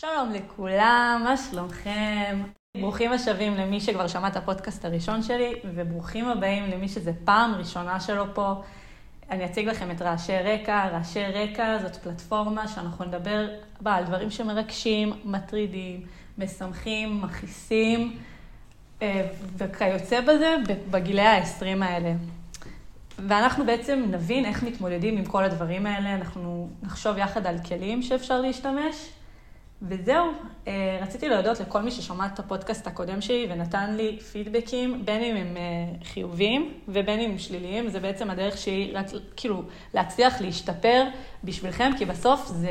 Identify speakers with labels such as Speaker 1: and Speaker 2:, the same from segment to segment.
Speaker 1: שלום לכולם, מה שלומכם? ברוכים השבים למי שכבר שמע את הפודקאסט הראשון שלי, וברוכים הבאים למי שזה פעם ראשונה שלו פה. אני אציג לכם את רעשי רקע. רעשי רקע זאת פלטפורמה שאנחנו נדבר בה על דברים שמרגשים, מטרידים, משמחים, מכעיסים, אה, וכיוצא בזה בגילי ה-20 האלה. ואנחנו בעצם נבין איך מתמודדים עם כל הדברים האלה, אנחנו נחשוב יחד על כלים שאפשר להשתמש. וזהו, אה, רציתי להודות לכל מי ששמע את הפודקאסט הקודם שלי ונתן לי פידבקים, בין אם הם אה, חיוביים ובין אם הם שליליים, זה בעצם הדרך שלי רק כאילו להצליח להשתפר בשבילכם, כי בסוף זה,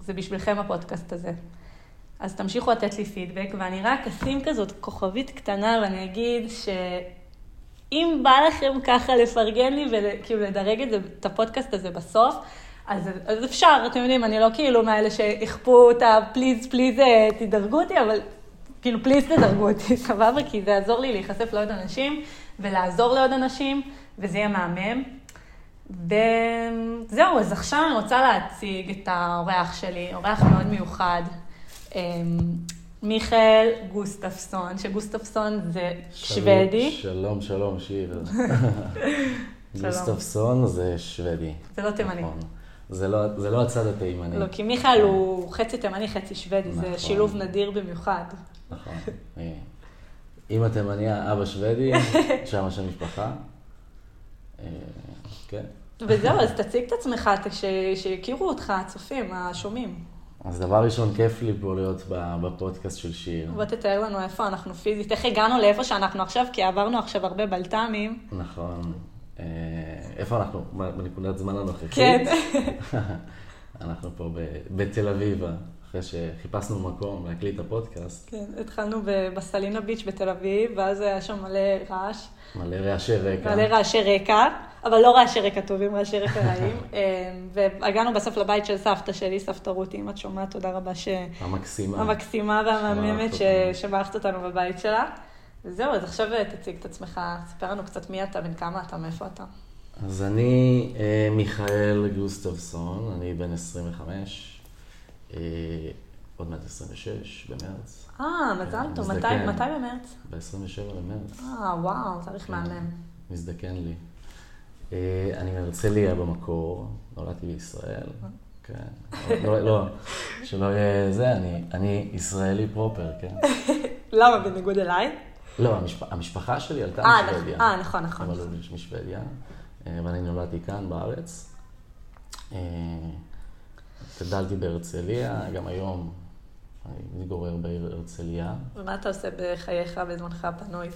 Speaker 1: זה בשבילכם הפודקאסט הזה. אז תמשיכו לתת לי פידבק, ואני רק אשים כזאת כוכבית קטנה ואני אגיד שאם בא לכם ככה לפרגן לי וכאילו לדרג את, זה, את הפודקאסט הזה בסוף, אז, אז אפשר, אתם יודעים, אני לא כאילו מאלה שיכפו את הפליז, פליז, אה, תדרגו אותי, אבל כאילו פליז תדרגו אותי, סבבה? כי זה יעזור לי להיחשף לעוד אנשים ולעזור לעוד אנשים, וזה יהיה מהמם. וזהו, אז עכשיו אני רוצה להציג את האורח שלי, אורח מאוד מיוחד. אמ, מיכאל גוסטפסון, שגוסטפסון זה שוודי.
Speaker 2: שלום, שלום, שיר. גוסטפסון זה שוודי.
Speaker 1: זה לא תימני.
Speaker 2: נכון. זה לא, זה לא הצד התימני.
Speaker 1: לא, כי מיכאל הוא חצי תימני, חצי שוודי, נכון. זה שילוב נדיר במיוחד.
Speaker 2: נכון. אמא תימניה, אבא שוודי, שם השם משפחה. אה, כן.
Speaker 1: וזהו, אז תציג את עצמך, שיכירו אותך, הצופים, השומעים.
Speaker 2: אז דבר ראשון, כיף לי פה להיות בפודקאסט של שיר.
Speaker 1: בוא תתאר לנו איפה אנחנו פיזית, איך הגענו לאיפה שאנחנו עכשיו, כי עברנו עכשיו הרבה בלת"מים.
Speaker 2: נכון. אה, איפה אנחנו? בנקודת זמן הנוכחית?
Speaker 1: כן.
Speaker 2: אנחנו פה בתל אביב, אחרי שחיפשנו מקום להקליט את הפודקאסט.
Speaker 1: כן, התחלנו בסלינה ביץ' בתל אביב, ואז היה שם מלא רעש.
Speaker 2: מלא רעשי רקע.
Speaker 1: מלא רעשי רקע, אבל לא רעשי רקע טובים, רעשי רקע רעים. אה, והגענו בסוף לבית של סבתא שלי, סבתא רותי, אם את שומעת, תודה רבה ש...
Speaker 2: המקסימה.
Speaker 1: המקסימה והמהממת שברכת אותנו בבית שלה. וזהו, אז עכשיו תציג את עצמך, ספר לנו קצת מי אתה, בן כמה אתה, מאיפה אתה.
Speaker 2: אז אני אה, מיכאל גוסטובסון, אני בן 25, אה, עוד מעט 26 במרץ.
Speaker 1: אה, מזל טוב, מתי, מתי במרץ?
Speaker 2: ב-27 במרץ.
Speaker 1: אה, וואו, כן, מהמם.
Speaker 2: מזדקן לי. אה, אני מהרצליה במקור, נולדתי בישראל. כן, לא, לא, שלא יהיה זה, אני, אני ישראלי פרופר, כן.
Speaker 1: למה, בניגוד אליי?
Speaker 2: לא, המשפ... המשפחה שלי עלתה
Speaker 1: אה, משוודיה. אה, נכון, נכון.
Speaker 2: הם עלו משוודיה, אה, ואני נולדתי כאן בארץ. אה, גדלתי בהרצליה, גם היום אני מתגורר בעיר הרצליה.
Speaker 1: ומה אתה עושה בחייך בזמנך הפנוי?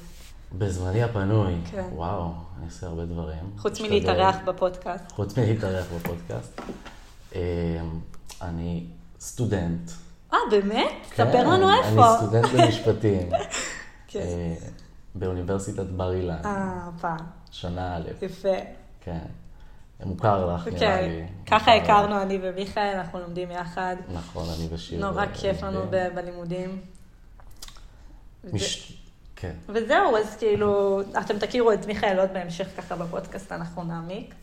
Speaker 2: בזמני הפנוי, כן. וואו, אני עושה הרבה דברים.
Speaker 1: חוץ מלהתארח בפודקאסט.
Speaker 2: חוץ מלהתארח בפודקאסט. אני סטודנט.
Speaker 1: אה, באמת? כן, ספר לנו איפה.
Speaker 2: אני סטודנט במשפטים. כן. אה, באוניברסיטת בר אילן.
Speaker 1: אה, פעם.
Speaker 2: שנה א'.
Speaker 1: יפה.
Speaker 2: כן. מוכר לך, נראה
Speaker 1: כן. לי. ככה הכרנו אני ומיכאל, אנחנו לומדים יחד.
Speaker 2: נכון, אני ושיר.
Speaker 1: נורא כיף לנו בלימודים.
Speaker 2: כן.
Speaker 1: וזהו, אז כאילו, אתם תכירו את מיכאל עוד בהמשך ככה בפודקאסט, אנחנו נעמיק.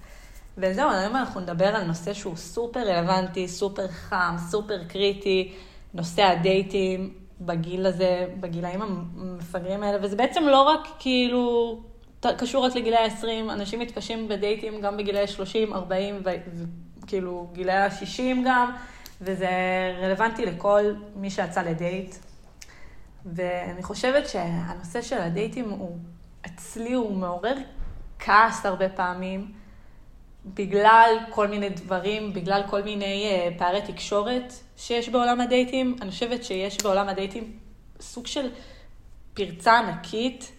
Speaker 1: וזהו, היום אנחנו נדבר על נושא שהוא סופר רלוונטי, סופר חם, סופר קריטי, נושא הדייטים. בגיל הזה, בגילאים המפגרים האלה, וזה בעצם לא רק כאילו קשור רק לגילאי ה-20, אנשים מתקשים בדייטים גם בגילאי 30, 40 וכאילו גילאי ה-60 גם, וזה רלוונטי לכל מי שיצא לדייט. ואני חושבת שהנושא של הדייטים הוא, אצלי הוא מעורר כעס הרבה פעמים, בגלל כל מיני דברים, בגלל כל מיני uh, פערי תקשורת שיש בעולם הדייטים. אני חושבת שיש בעולם הדייטים סוג של פרצה ענקית,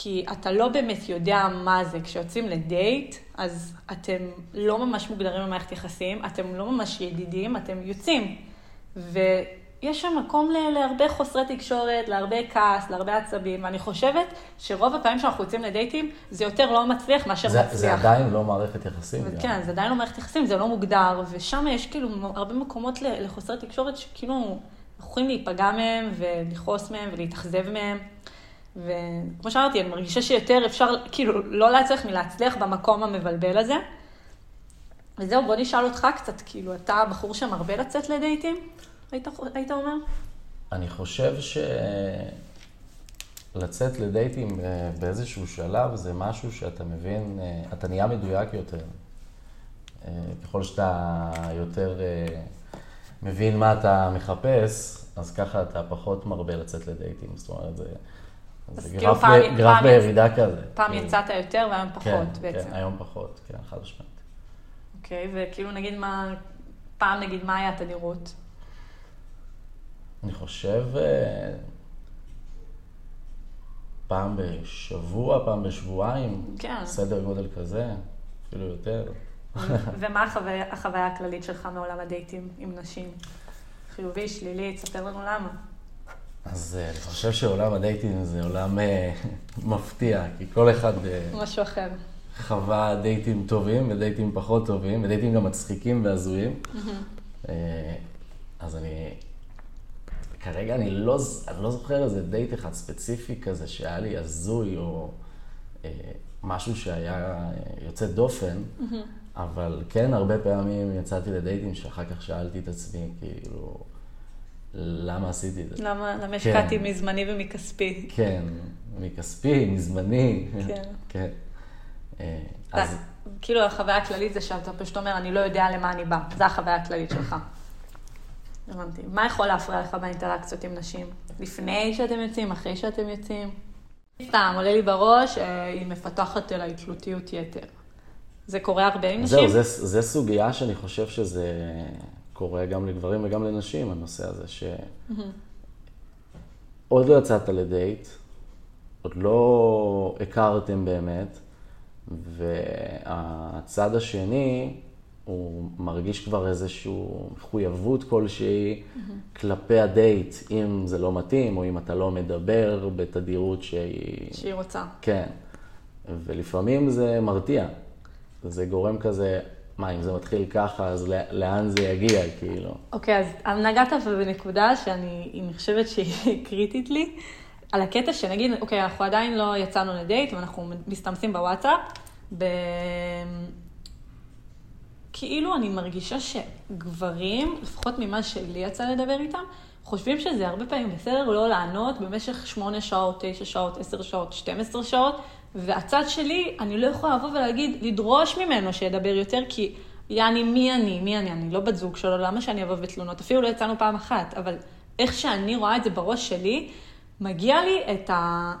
Speaker 1: כי אתה לא באמת יודע מה זה. כשיוצאים לדייט, אז אתם לא ממש מוגדרים במערכת יחסים, אתם לא ממש ידידים, אתם יוצאים. ו... יש שם מקום להרבה חוסרי תקשורת, להרבה כעס, להרבה עצבים, ואני חושבת שרוב הפעמים שאנחנו יוצאים לדייטים, זה יותר לא מצליח מאשר
Speaker 2: זה,
Speaker 1: מצליח.
Speaker 2: זה עדיין לא מערכת יחסים.
Speaker 1: כן, זה עדיין לא מערכת יחסים, זה לא מוגדר, ושם יש כאילו הרבה מקומות לחוסרי תקשורת שכאילו אנחנו יכולים להיפגע מהם ולכעוס מהם ולהתאכזב מהם. וכמו שאמרתי, אני מרגישה שיותר אפשר כאילו לא להצליח מלהצליח במקום המבלבל הזה. וזהו, בוא נשאל אותך קצת, כאילו, אתה בחור שמרבה לצאת לדייטים? היית, היית אומר?
Speaker 2: אני חושב שלצאת לדייטים אה, באיזשהו שלב זה משהו שאתה מבין, אה, אתה נהיה מדויק יותר. אה, ככל שאתה יותר מבין מה אתה מחפש, אז ככה אתה פחות מרבה לצאת לדייטים. זאת אומרת, זה, זה
Speaker 1: כאילו
Speaker 2: גרף,
Speaker 1: פעם-
Speaker 2: ב, גרף
Speaker 1: פעם
Speaker 2: בירידה כזה.
Speaker 1: פעם
Speaker 2: כאילו.
Speaker 1: יצאת יותר והיום פחות
Speaker 2: כן,
Speaker 1: בעצם.
Speaker 2: כן, היום פחות, כן, חד משמעית.
Speaker 1: אוקיי, וכאילו נגיד מה, פעם נגיד מה היה התדירות?
Speaker 2: אני חושב אה, פעם בשבוע, פעם בשבועיים,
Speaker 1: כן.
Speaker 2: סדר גודל כזה, אפילו יותר.
Speaker 1: ומה החוויה, החוויה הכללית שלך מעולם הדייטים עם נשים? חיובי, שלילי, תספר לנו למה.
Speaker 2: אז אה, אני חושב שעולם הדייטים זה עולם אה, מפתיע, כי כל אחד אה,
Speaker 1: משהו אחר.
Speaker 2: חווה דייטים טובים ודייטים פחות טובים, ודייטים גם מצחיקים והזויים. אה, אז אני... כרגע אני לא, אני לא זוכר איזה דייט אחד ספציפי כזה שהיה לי הזוי, או אה, משהו שהיה יוצא דופן, אבל כן, הרבה פעמים יצאתי לדייטים שאחר כך שאלתי את עצמי, כאילו, למה עשיתי את זה?
Speaker 1: למה, למה
Speaker 2: כן.
Speaker 1: השקעתי מזמני ומכספי?
Speaker 2: כן, מכספי, מזמני.
Speaker 1: כן.
Speaker 2: כן. אה, אז
Speaker 1: כאילו החוויה הכללית זה שאתה פשוט אומר, אני לא יודע למה אני בא. זו החוויה הכללית שלך. הבנתי. מה יכול להפריע לך באינטראקציות עם נשים? לפני שאתם יוצאים, אחרי שאתם יוצאים? סתם, עולה לי בראש, אה, היא מפתחת אליי תלותיות יתר. זה קורה הרבה עם נשים?
Speaker 2: זהו, זה, זה סוגיה שאני חושב שזה קורה גם לגברים וגם לנשים, הנושא הזה, ש... עוד לא יצאת לדייט, עוד לא הכרתם באמת, והצד השני, הוא מרגיש כבר איזושהי מחויבות כלשהי כלפי הדייט, אם זה לא מתאים, או אם אתה לא מדבר בתדירות שהיא...
Speaker 1: שהיא רוצה.
Speaker 2: כן, ולפעמים זה מרתיע. זה גורם כזה, מה, אם זה מתחיל ככה, אז לא- לאן זה יגיע, כאילו?
Speaker 1: אוקיי, אז נגעת בנקודה שאני אני חושבת שהיא קריטית לי, על הקטע שנגיד, אוקיי, אנחנו עדיין לא יצאנו לדייט ואנחנו מסתמסים בוואטסאפ, ב... כאילו אני מרגישה שגברים, לפחות ממה שלי יצא לדבר איתם, חושבים שזה הרבה פעמים בסדר לא לענות במשך שמונה שעות, תשע שעות, עשר שעות, 12 שעות, והצד שלי, אני לא יכולה לבוא ולהגיד, לדרוש ממנו שידבר יותר, כי יעני, מי אני? מי אני? אני לא בת זוג שלו, למה שאני אבוא בתלונות? אפילו לא יצאנו פעם אחת, אבל איך שאני רואה את זה בראש שלי, מגיע לי את, ה...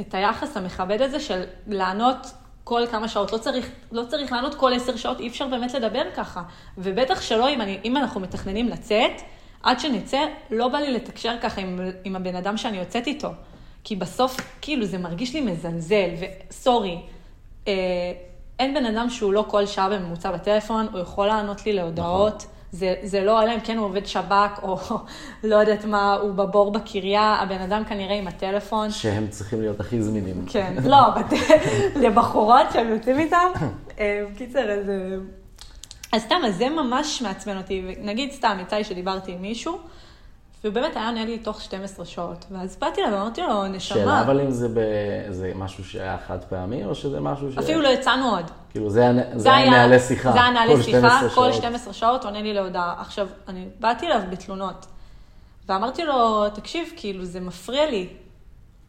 Speaker 1: את היחס המכבד הזה של לענות כל כמה שעות. לא צריך, לא צריך לענות כל עשר שעות, אי אפשר באמת לדבר ככה. ובטח שלא אם, אני, אם אנחנו מתכננים לצאת, עד שנצא, לא בא לי לתקשר ככה עם, עם הבן אדם שאני יוצאת איתו. כי בסוף, כאילו, זה מרגיש לי מזלזל, וסורי, אה, אין בן אדם שהוא לא כל שעה בממוצע בטלפון, הוא יכול לענות לי להודעות. זה, זה לא, אלא אם כן הוא עובד שב"כ, או לא יודעת מה, הוא בבור בקריה, הבן אדם כנראה עם הטלפון.
Speaker 2: שהם צריכים להיות הכי זמינים.
Speaker 1: כן, לא. לבחורות שהם יוצאים איתם. אה, בקיצר, אז... אה, אז סתם, אז זה ממש מעצבן אותי. נגיד סתם, יצא לי שדיברתי עם מישהו, והוא באמת היה עונה לי תוך 12 שעות. ואז באתי אליו ואמרתי לו, נשמה,
Speaker 2: שאלה, אבל אם זה, ב... זה משהו שהיה חד פעמי, או שזה משהו ש...
Speaker 1: אפילו לא יצאנו עוד.
Speaker 2: כאילו, זה, זה, היה נהלי שיחה.
Speaker 1: זה היה נהלי
Speaker 2: כל
Speaker 1: שיחה,
Speaker 2: 12
Speaker 1: כל
Speaker 2: שעות.
Speaker 1: 12 שעות עונה לי להודעה. עכשיו, אני באתי אליו בתלונות, ואמרתי לו, תקשיב, כאילו, זה מפריע לי,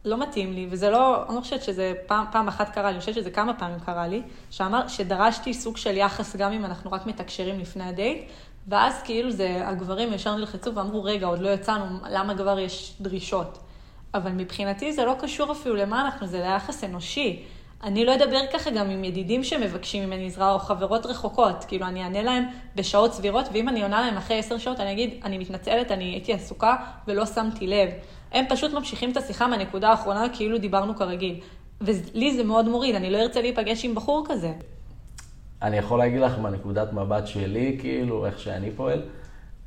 Speaker 1: לא מתאים לי, וזה לא, אני לא חושבת שזה פעם, פעם אחת קרה לי, אני חושבת שזה כמה פעמים קרה לי, שאמר, שדרשתי סוג של יחס גם אם אנחנו רק מתקשרים לפני הדייט, ואז כאילו זה, הגברים ישר נלחצו ואמרו, רגע, עוד לא יצאנו, למה כבר יש דרישות? אבל מבחינתי זה לא קשור אפילו למה אנחנו, זה ליחס אנושי. אני לא אדבר ככה גם עם ידידים שמבקשים ממני עזרה, או חברות רחוקות. כאילו, אני אענה להם בשעות סבירות, ואם אני עונה להם אחרי עשר שעות, אני אגיד, אני מתנצלת, אני הייתי עסוקה ולא שמתי לב. הם פשוט ממשיכים את השיחה מהנקודה האחרונה, כאילו דיברנו כרגיל. ולי זה מאוד מוריד, אני לא ארצה להיפגש עם בחור כזה.
Speaker 2: אני יכול להגיד לך מהנקודת מבט שלי, כאילו, איך שאני פועל.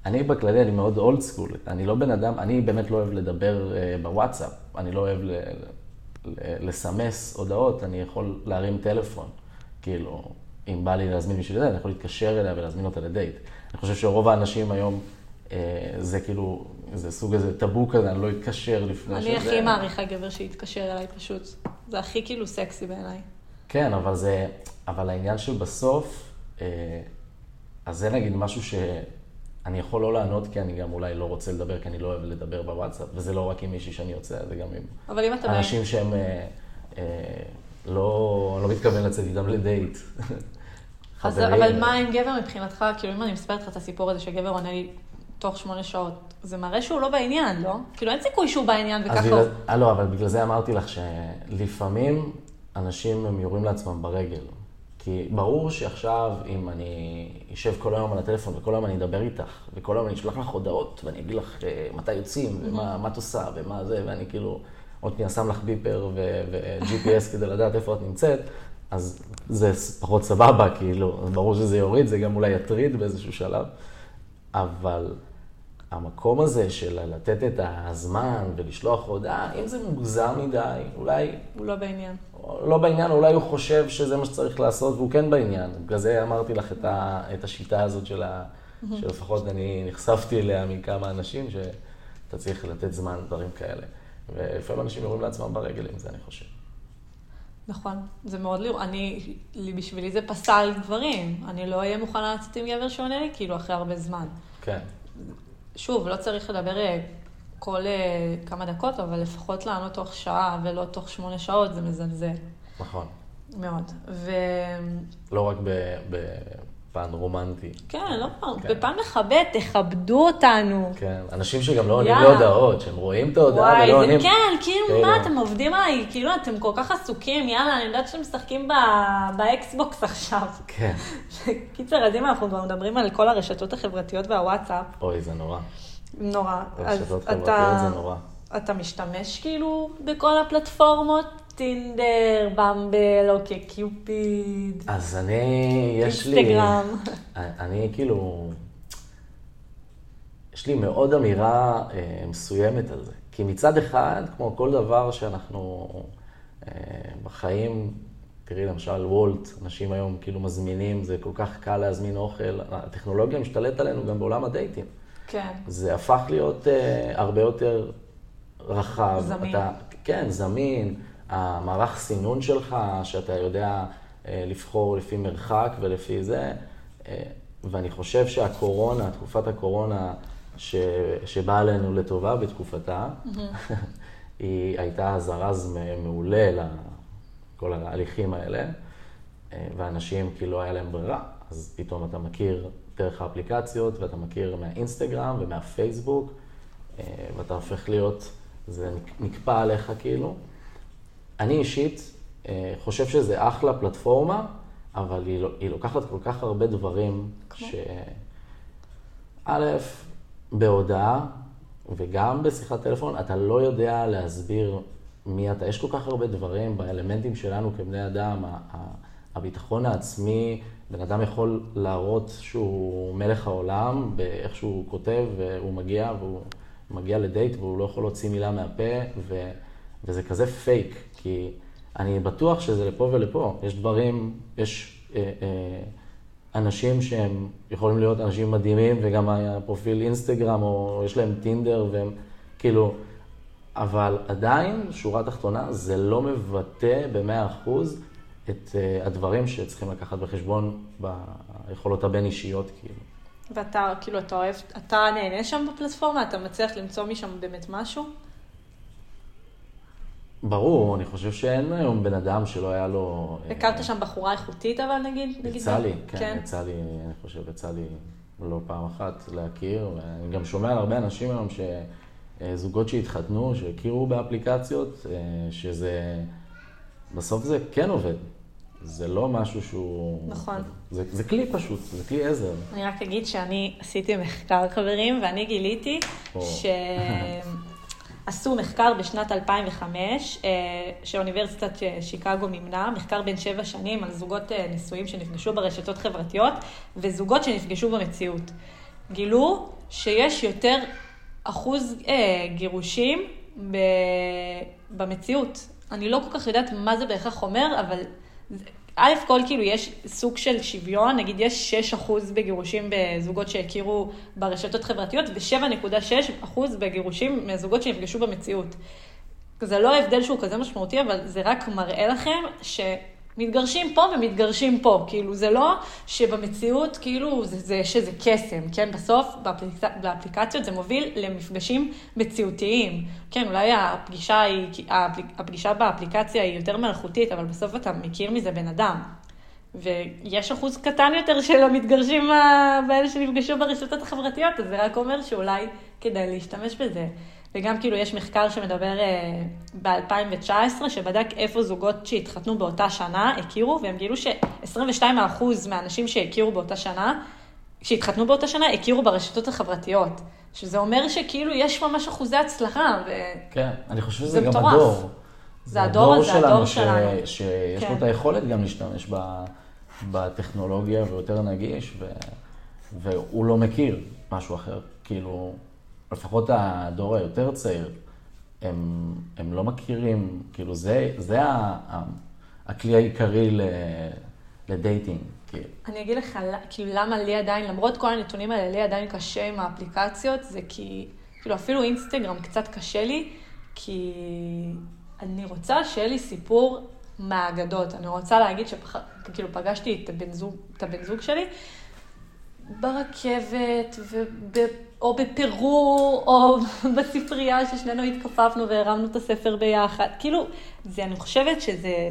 Speaker 2: אני בכללי, אני מאוד old school. אני לא בן אדם, אני באמת לא אוהב לדבר uh, בוואטסאפ. אני לא אוהב ל- ל- לסמס הודעות, אני יכול להרים טלפון. כאילו, אם בא לי להזמין מישהו לדייט, אני יכול להתקשר אליה ולהזמין אותה לדייט. אני חושב שרוב האנשים היום, uh, זה כאילו, זה סוג איזה טאבו כזה, אני לא אתקשר לפני
Speaker 1: אני הכי מעריכה גבר שיתקשר אליי פשוט. זה הכי כאילו סקסי בעיניי.
Speaker 2: כן, אבל זה, אבל העניין שבסוף, אה, אז זה נגיד משהו אני יכול לא לענות כי אני גם אולי לא רוצה לדבר, כי אני לא אוהב לדבר בוואטסאפ, וזה לא רק עם מישהי שאני יוצא, זה גם עם. אנשים שהם אה, אה, לא, לא מתכוון לצאת איתם לדייט.
Speaker 1: אז,
Speaker 2: חברים.
Speaker 1: אבל מה עם גבר מבחינתך? כאילו, אם אני מספרת לך את הסיפור הזה שגבר עונה לי תוך שמונה שעות, זה מראה שהוא לא בעניין, לא? כאילו, אין סיכוי שהוא בעניין וככה הוא...
Speaker 2: לא, אבל בגלל זה אמרתי לך שלפעמים אנשים הם יורים לעצמם ברגל. כי ברור שעכשיו, אם אני אשב כל היום על הטלפון וכל היום אני אדבר איתך, וכל היום אני אשלח לך הודעות, ואני אגיד לך אה, מתי יוצאים, ומה מה את עושה, ומה זה, ואני כאילו עוד שנייה שם לך ביפר ו-GPS כדי לדעת איפה את נמצאת, אז זה פחות סבבה, כאילו, ברור שזה יוריד, זה גם אולי יטריד באיזשהו שלב, אבל המקום הזה של לתת את הזמן ולשלוח הודעה, אם זה מוגזם מדי, אולי
Speaker 1: הוא לא בעניין.
Speaker 2: לא בעניין, אולי הוא חושב שזה מה שצריך לעשות והוא כן בעניין. בגלל זה אמרתי לך את, ה, את השיטה הזאת של ה... שלפחות אני נחשפתי אליה מכמה אנשים, שאתה צריך לתת זמן, דברים כאלה. ולפעמים אנשים יורים לעצמם ברגל עם זה, אני חושב.
Speaker 1: נכון, זה מאוד לראות, אני, לי- בשבילי זה פסל דברים. אני לא אהיה מוכנה לצאת עם גבר שעונה לי, כאילו, אחרי הרבה זמן.
Speaker 2: כן,
Speaker 1: שוב, לא צריך לדבר אה, כל אה, כמה דקות, אבל לפחות לענות תוך שעה ולא תוך שמונה שעות, זה מזלזל
Speaker 2: נכון.
Speaker 1: מאוד. ו...
Speaker 2: לא רק ב- בפן רומנטי.
Speaker 1: כן, לא פעם,
Speaker 2: כן.
Speaker 1: בפן מכבד, תכבדו אותנו.
Speaker 2: כן, אנשים שגם לא עונים. להודעות, שהם רואים את ההודעה ולא
Speaker 1: זה
Speaker 2: עונים.
Speaker 1: כן, כאילו,
Speaker 2: כאילו.
Speaker 1: מה, אתם עובדים עליי, כאילו, אתם כל כך עסוקים, יאללה, אני יודעת שאתם משחקים ב- ב Xbox עכשיו.
Speaker 2: כן.
Speaker 1: קיצר, אז אם אנחנו כבר מדברים על כל הרשתות החברתיות והוואטסאפ,
Speaker 2: אוי, זה נורא.
Speaker 1: נורא. אז
Speaker 2: רשתות
Speaker 1: אתה-
Speaker 2: חברתיות זה נורא.
Speaker 1: אתה משתמש כאילו בכל הפלטפורמות? טינדר, במבל, אוקיי, קיופיד,
Speaker 2: אז אני, יש לי...
Speaker 1: אינסטגרם.
Speaker 2: אני, אני כאילו, יש לי מאוד אמירה אה, מסוימת על זה. כי מצד אחד, כמו כל דבר שאנחנו אה, בחיים, תראי למשל וולט, אנשים היום כאילו מזמינים, זה כל כך קל להזמין אוכל, הטכנולוגיה משתלטת עלינו גם בעולם הדייטים.
Speaker 1: כן.
Speaker 2: זה הפך להיות אה, הרבה יותר רחב.
Speaker 1: זמין.
Speaker 2: אתה, כן, זמין. המערך סינון שלך, שאתה יודע אה, לבחור לפי מרחק ולפי זה, אה, ואני חושב שהקורונה, תקופת הקורונה ש, שבאה עלינו לטובה בתקופתה, היא הייתה זרז מעולה לכל ההליכים האלה, ואנשים כאילו היה להם ברירה, אז פתאום אתה מכיר דרך האפליקציות, ואתה מכיר מהאינסטגרם ומהפייסבוק, אה, ואתה הופך להיות, זה נק- נקפא עליך כאילו. אני אישית אה, חושב שזה אחלה פלטפורמה, אבל היא, לא- היא לוקחת כל כך הרבה דברים,
Speaker 1: כמו?
Speaker 2: ש... א', בהודעה וגם בשיחת טלפון, אתה לא יודע להסביר מי אתה. יש כל כך הרבה דברים באלמנטים שלנו כבני אדם, הביטחון העצמי, בן אדם יכול להראות שהוא מלך העולם באיך שהוא כותב, והוא מגיע, והוא מגיע לדייט והוא לא יכול להוציא מילה מהפה, ו... וזה כזה פייק, כי אני בטוח שזה לפה ולפה. יש דברים, יש אה, אה, אנשים שהם יכולים להיות אנשים מדהימים, וגם הפרופיל אינסטגרם, או יש להם טינדר, והם כאילו... אבל עדיין, שורה תחתונה, זה לא מבטא במאה אחוז את אה, הדברים שצריכים לקחת בחשבון ביכולות הבין-אישיות, כאילו.
Speaker 1: ואתה, כאילו, אתה אוהב, אתה נהנה שם בפלטפורמה? אתה מצליח למצוא משם באמת משהו?
Speaker 2: ברור, אני חושב שאין היום בן אדם שלא היה לו... אה,
Speaker 1: הכרת שם בחורה איכותית, אבל נגיד? נגיד
Speaker 2: יצא? לי, כן, יצא לי, אני חושב, יצא לי לא פעם אחת להכיר, ואני גם שומע על הרבה אנשים היום שזוגות שהתחתנו, שהכירו באפליקציות, אה, שזה, בסוף זה כן עובד. זה לא משהו שהוא...
Speaker 1: נכון.
Speaker 2: זה, זה כלי פשוט, זה כלי עזר.
Speaker 1: אני רק אגיד שאני עשיתי מחקר, חברים, ואני גיליתי. שעשו מחקר בשנת 2005, אה, שאוניברסיטת ש- שיקגו מימנה, מחקר בן שבע שנים על זוגות אה, נשואים שנפגשו ברשתות חברתיות, וזוגות שנפגשו במציאות. גילו שיש יותר אחוז אה, גירושים ב, במציאות. אני לא כל כך יודעת מה זה בהכרח אומר, אבל א' כל כאילו יש סוג של שוויון, נגיד יש 6 אחוז בגירושים בזוגות שהכירו ברשתות חברתיות, ו-7.6 אחוז בגירושים מזוגות שנפגשו במציאות. זה לא הבדל שהוא כזה משמעותי, אבל זה רק מראה לכם מתגרשים פה ומתגרשים פה. כאילו, זה לא שבמציאות, כאילו, זה, זה שזה קסם, כן? בסוף, באפליק... באפליקציות זה מוביל למפגשים מציאותיים. כן, אולי הפגישה, היא. הפגישה באפליקציה היא יותר מלאכותית, אבל בסוף אתה מכיר מזה בן אדם. ויש אחוז קטן יותר של המתגרשים באלה שנפגשו ברשתות החברתיות, אז זה רק אומר שאולי כדאי להשתמש בזה. וגם כאילו יש מחקר שמדבר uh, ב-2019, שבדק איפה זוגות שהתחתנו באותה שנה הכירו, והם גילו ש-22% מהאנשים שהכירו באותה שנה, שהתחתנו באותה שנה, הכירו ברשתות החברתיות. שזה אומר שכאילו יש ממש אחוזי הצלחה. ו...
Speaker 2: כן, אני חושב שזה גם מטורף. הדור.
Speaker 1: זה הדור הזה, הדור שלנו.
Speaker 2: ש... שיש כן. לו את היכולת גם להשתמש ב... בטכנולוגיה ויותר נגיש, ו... והוא לא מכיר משהו אחר. כאילו, לפחות הדור היותר צעיר, הם, הם לא מכירים, כאילו זה, זה ה, ה, הכלי העיקרי ל, לדייטינג. כאילו.
Speaker 1: אני אגיד לך, כאילו למה לי עדיין, למרות כל הנתונים האלה, לי עדיין קשה עם האפליקציות, זה כי, כאילו אפילו אינסטגרם קצת קשה לי, כי אני רוצה שיהיה לי סיפור מהאגדות. אני רוצה להגיד שכאילו פגשתי את הבן זוג, את הבן זוג שלי ברכבת, וב... או בפרו, או בספרייה ששנינו התכופפנו והרמנו את הספר ביחד. כאילו, זה, אני חושבת שזה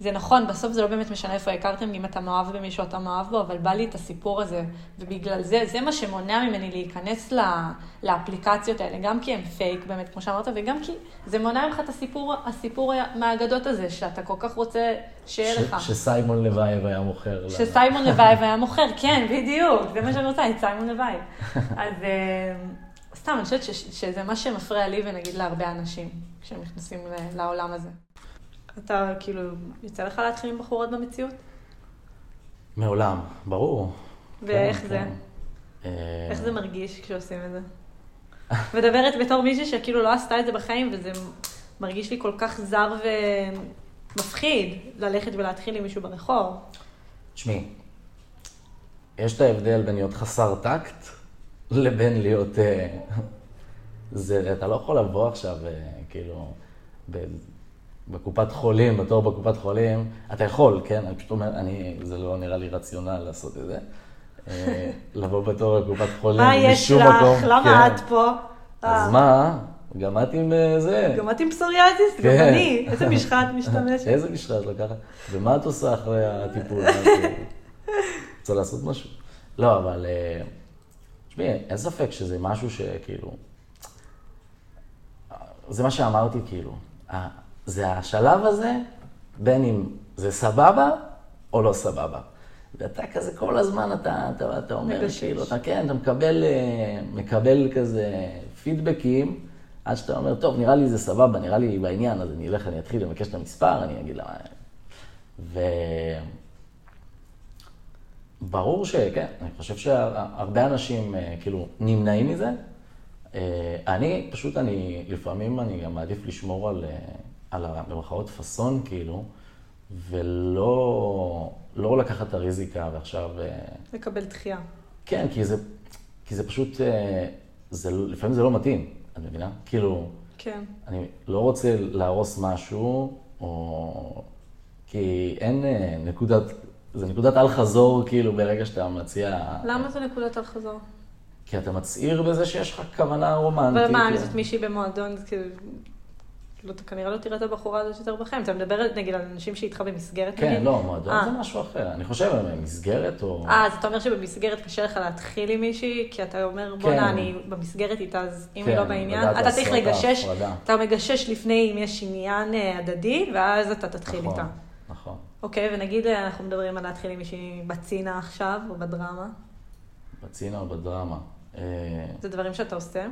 Speaker 1: זה נכון, בסוף זה לא באמת משנה איפה הכרתם, אם אתה מאוהב במישהו, אתה מאוהב בו, אבל בא לי את הסיפור הזה, ובגלל זה, זה מה שמונע ממני להיכנס לה, לאפליקציות האלה, גם כי הם פייק באמת, כמו שאמרת, וגם כי זה מונע ממך את הסיפור, הסיפור מהאגדות הזה, שאתה כל כך רוצה שיהיה לך.
Speaker 2: שסיימון לבייב היה מוכר.
Speaker 1: שסיימון לבייב היה מוכר, כן, בדיוק, זה מה שאני רוצה, את סיימון לבייב. אז אה, סתם, אני חושבת שזה מה שמפריע לי ונגיד להרבה אנשים, כשהם נכנסים לעולם הזה. אתה, כאילו, יוצא לך להתחיל עם בחורות במציאות?
Speaker 2: מעולם, ברור.
Speaker 1: ואיך כן, זה? כן. איך זה מרגיש כשעושים את זה? מדברת בתור מישהי שכאילו לא עשתה את זה בחיים, וזה מרגיש לי כל כך זר ומפחיד ללכת ולהתחיל עם מישהו ברחוב.
Speaker 2: תשמעי, יש את ההבדל בין להיות חסר טקט לבין להיות... אה, זה, אתה לא יכול לבוא עכשיו, אה, כאילו, בקופת חולים, בתור בקופת חולים, אתה יכול, כן? אני פשוט אומר, אני, זה לא נראה לי רציונל לעשות את זה. אה, לבוא בתור בקופת חולים,
Speaker 1: משום מקום. מה יש לך? למה כן. את פה?
Speaker 2: אז אה. מה? גם את עם אה, זה.
Speaker 1: גם את עם פסוריאזיס, גם כן. אני. איזה משחה את משתמשת?
Speaker 2: איזה משחה את לקחת? ומה את עושה אחרי הטיפול? רוצה לעשות משהו? לא, אבל... תשמעי, אין ספק שזה משהו שכאילו... זה מה שאמרתי, כאילו. זה השלב הזה, בין אם זה סבבה או לא סבבה. ואתה כזה כל הזמן, אתה, אתה, אתה אומר, מגשש. כאילו, אתה כן, אתה מקבל, אה, מקבל כזה פידבקים, עד שאתה אומר, טוב, נראה לי זה סבבה, נראה לי בעניין, אז אני אלך, אני אתחיל לבקש את המספר, אני אגיד לה... ו... ברור שכן, אני חושב שהרבה אנשים אה, כאילו נמנעים מזה. אה, אני, פשוט אני, לפעמים אני גם מעדיף לשמור על על במרכאות פאסון, כאילו, ולא לא לקחת את הריזיקה ועכשיו... אה,
Speaker 1: לקבל דחייה.
Speaker 2: כן, כי זה, כי זה פשוט, אה, זה, לפעמים זה לא מתאים, את מבינה? כאילו,
Speaker 1: כן.
Speaker 2: אני לא רוצה להרוס משהו, או... כי אין אה, נקודת, זה נקודת אל-חזור, כאילו, ברגע שאתה מציע...
Speaker 1: למה זה נקודת אל-חזור?
Speaker 2: כי אתה מצהיר בזה שיש לך כוונה רומנטית.
Speaker 1: ומה, אני זאת מישהי במועדון, כאילו... לא, אתה כנראה לא תראה את הבחורה הזאת יותר בחיים. אתה מדבר נגיד על אנשים שאיתך במסגרת,
Speaker 2: כן, נגיד? כן, לא, מועדון אה. זה משהו אחר. אני חושב, מסגרת או...
Speaker 1: אה, אז אתה אומר שבמסגרת קשה לך להתחיל עם מישהי, כי אתה אומר, בואנה, כן. אני במסגרת איתה, אז אם היא לא בעניין, אתה צריך לגשש, אתה מגשש לפני אם יש עניין אה, הדדי, ואז אתה תתחיל
Speaker 2: נכון,
Speaker 1: איתה.
Speaker 2: נכון.
Speaker 1: אוקיי, ונגיד אה, אנחנו מדברים על להתחיל עם מישהי בצינה עכשיו, או בדרמה.
Speaker 2: בצינה או בדרמה.
Speaker 1: זה דברים שאתה עושה?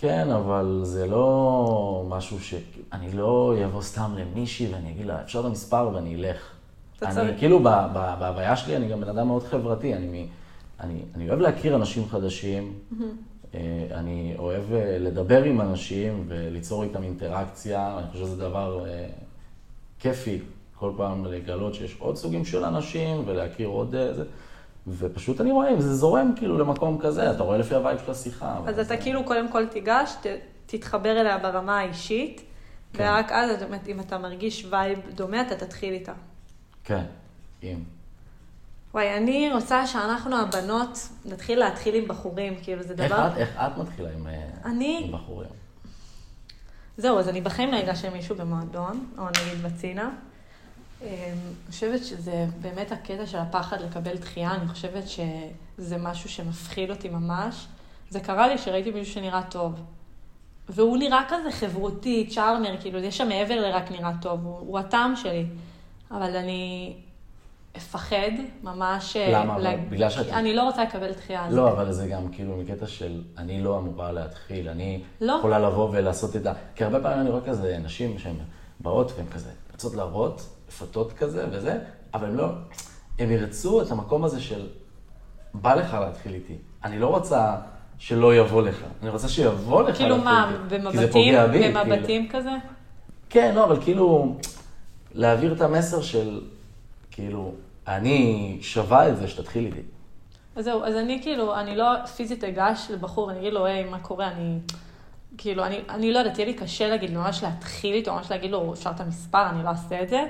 Speaker 2: כן, אבל זה לא משהו ש... אני לא אבוא סתם למישהי ואני אגיד לה, אפשר את המספר ואני אלך. אני, צריך. כאילו, בהוויה שלי אני גם בן אדם מאוד חברתי. אני, אני, אני אוהב להכיר אנשים חדשים, mm-hmm. אני אוהב אה, לדבר עם אנשים וליצור איתם אינטראקציה. אני חושב שזה דבר אה, כיפי כל פעם לגלות שיש עוד סוגים של אנשים ולהכיר עוד... איזה... ופשוט אני רואה אם זה זורם כאילו למקום כזה, אתה רואה לפי ה vibe של השיחה.
Speaker 1: אז אתה כאילו קודם כל תיגש, תתחבר אליה ברמה האישית,
Speaker 2: כן.
Speaker 1: ורק אז, אם אתה מרגיש וייב דומה, אתה תתחיל איתה.
Speaker 2: כן, אם.
Speaker 1: וואי, אני רוצה שאנחנו הבנות נתחיל להתחיל עם בחורים, כאילו זה
Speaker 2: איך
Speaker 1: דבר...
Speaker 2: את, איך את מתחילה עם, אה,
Speaker 1: אני-
Speaker 2: עם בחורים?
Speaker 1: זהו, אז אני בחיים לא אגש למישהו במועדון, או נגיד בצינה. אמ, אני חושבת שזה באמת הקטע של הפחד לקבל דחייה, אני חושבת שזה משהו שמפחיד אותי ממש. זה קרה לי שראיתי מישהו שנראה טוב. והוא נראה כזה חברותי, צ'ארמר, כאילו, יש שם מעבר לרק נראה טוב, הוא, הוא הטעם שלי. אבל אני אפחד ממש... אה,
Speaker 2: למה?
Speaker 1: לה-
Speaker 2: בגלל שאת-
Speaker 1: אני לא רוצה לקבל דחייה.
Speaker 2: לא, אבל זה גם כאילו מקטע של אני לא אמורה להתחיל, אני
Speaker 1: לא.
Speaker 2: יכולה לבוא ולעשות את ה... כי הרבה פעמים אני רואה כזה נשים שהן באות והן כזה רוצות להראות, מפתות כזה וזה, אבל הן לא... הם ירצו את המקום הזה של בא לך להתחיל איתי. אני לא רוצה שלא יבוא לך, אני רוצה שיבוא לך
Speaker 1: כאילו
Speaker 2: להתחיל
Speaker 1: מה,
Speaker 2: איתי. כי זה
Speaker 1: במבטים,
Speaker 2: בי, כאילו.
Speaker 1: במבטים כזה?
Speaker 2: כן, לא, אבל כאילו, להעביר את המסר של, כאילו, אני שווה את זה שתתחיל איתי.
Speaker 1: אז זהו, אז אני כאילו, אני לא פיזית אגש לבחור ואני אגיד לו, היי, מה קורה? אני, כאילו, אני, אני לא יודעת, יהיה לי קשה להגיד, ממש להתחיל איתו, ממש להגיד לו, אפשר את המספר, אני לא אעשה את זה.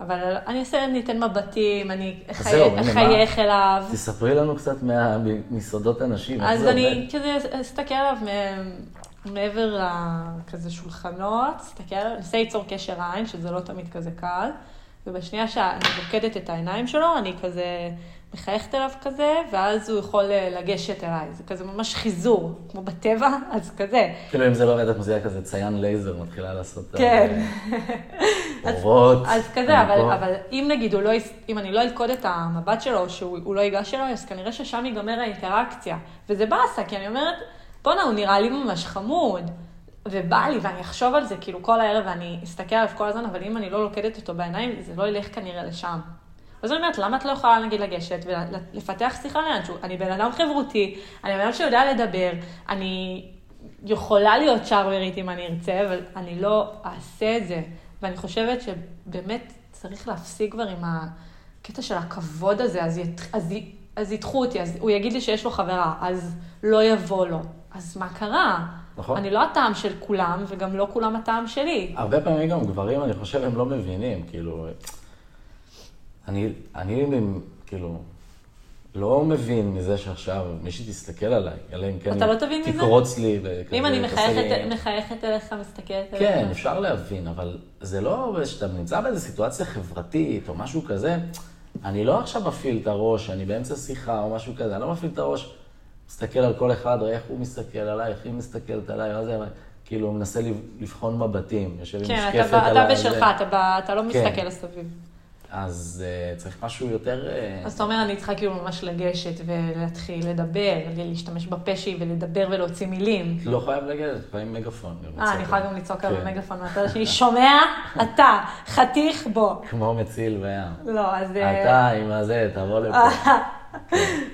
Speaker 1: אבל אני אעשה, אני אתן מבטים, אני אחייך אליו.
Speaker 2: תספרי לנו קצת מה- מסעדות הנשים,
Speaker 1: אז אני. כזה אסתכל עליו מעבר לכזה שולחנות, אסתכל עליו, אנסה ליצור קשר עין, שזה לא תמיד כזה קל, ובשנייה שאני בוקדת את העיניים שלו, אני כזה מחייכת אליו כזה, ואז הוא יכול אה, לגשת אליי. זה כזה ממש חיזור, כמו בטבע, אז כזה.
Speaker 2: כאילו, אם זה לא עובד, את מזיעה כזה ציין לייזר, מתחילה לעשות...
Speaker 1: כן.
Speaker 2: אורות.
Speaker 1: אז כזה, אבל. אבל אם נגיד, לא, אם אני לא אלכוד את המבט שלו, או שהוא הוא לא ייגש אליי, אז כנראה ששם ייגמר האינטראקציה. וזה באסה, כי אני אומרת, בואנה, הוא נראה לי ממש חמוד. ובא לי, ואני אחשוב על זה כאילו כל הערב, ואני אסתכל עליו כל הזמן, אבל אם אני לא לוקדת אותו בעיניים, זה לא ילך כנראה לשם. אז אני אומרת, למה את לא יכולה נגיד לגשת ולפתח שיחה לאנשהו? אני בן אדם חברותי, אני בן אדם שיודע לדבר, אני יכולה להיות צ'ארמרית אם אני ארצה, אבל אני לא אעשה את זה. ואני חושבת שבאמת צריך להפסיק כבר עם הקטע של הכבוד הזה, אז, ית, אז, אז ידחו אותי, אז הוא יגיד לי שיש לו חברה, אז לא יבוא לו. אז מה קרה?
Speaker 2: נכון.
Speaker 1: אני לא הטעם של כולם, וגם לא כולם הטעם שלי.
Speaker 2: הרבה פעמים גם גברים, אני חושב, הם לא מבינים, כאילו... אני, אני, כאילו, לא מבין מזה שעכשיו מישהי תסתכל עליי, אלא אם כן
Speaker 1: אתה לא תבין מזה?
Speaker 2: תקרוץ לי וכזה,
Speaker 1: אם אני מחייכת,
Speaker 2: לי-
Speaker 1: מחייכת אליך, מסתכלת עליך.
Speaker 2: כן, אפשר להבין, אבל זה לא שאתה נמצא באיזו סיטואציה חברתית או משהו כזה, אני לא עכשיו מפעיל את הראש, אני באמצע שיחה או משהו כזה, אני לא מפעיל את הראש, מסתכל על כל אחד, רואה איך הוא מסתכל עליי, איך היא מסתכלת עליי, מה זה, כאילו, מנסה לב- לבחון מבטים, יושב עם
Speaker 1: כן,
Speaker 2: משקפת
Speaker 1: אתה, ב-
Speaker 2: על
Speaker 1: אתה בשלך. אתה, לא
Speaker 2: כן.
Speaker 1: מסתכל מסביב.
Speaker 2: אז uh, צריך משהו יותר... Uh,
Speaker 1: אז אתה אומר, אני צריכה כאילו ממש לגשת ולהתחיל לדבר, להשתמש בפה שלי ולדבר ולהוציא מילים.
Speaker 2: לא חייב לגשת, לפעמים מגפון.
Speaker 1: אה, אני יכולה גם לצעוק על
Speaker 2: כן.
Speaker 1: המגפון מהצד השני, שומע? אתה, חתיך בו.
Speaker 2: כמו מציל בים.
Speaker 1: לא, אז... אה,
Speaker 2: אתה עם הזה, תבוא לפה.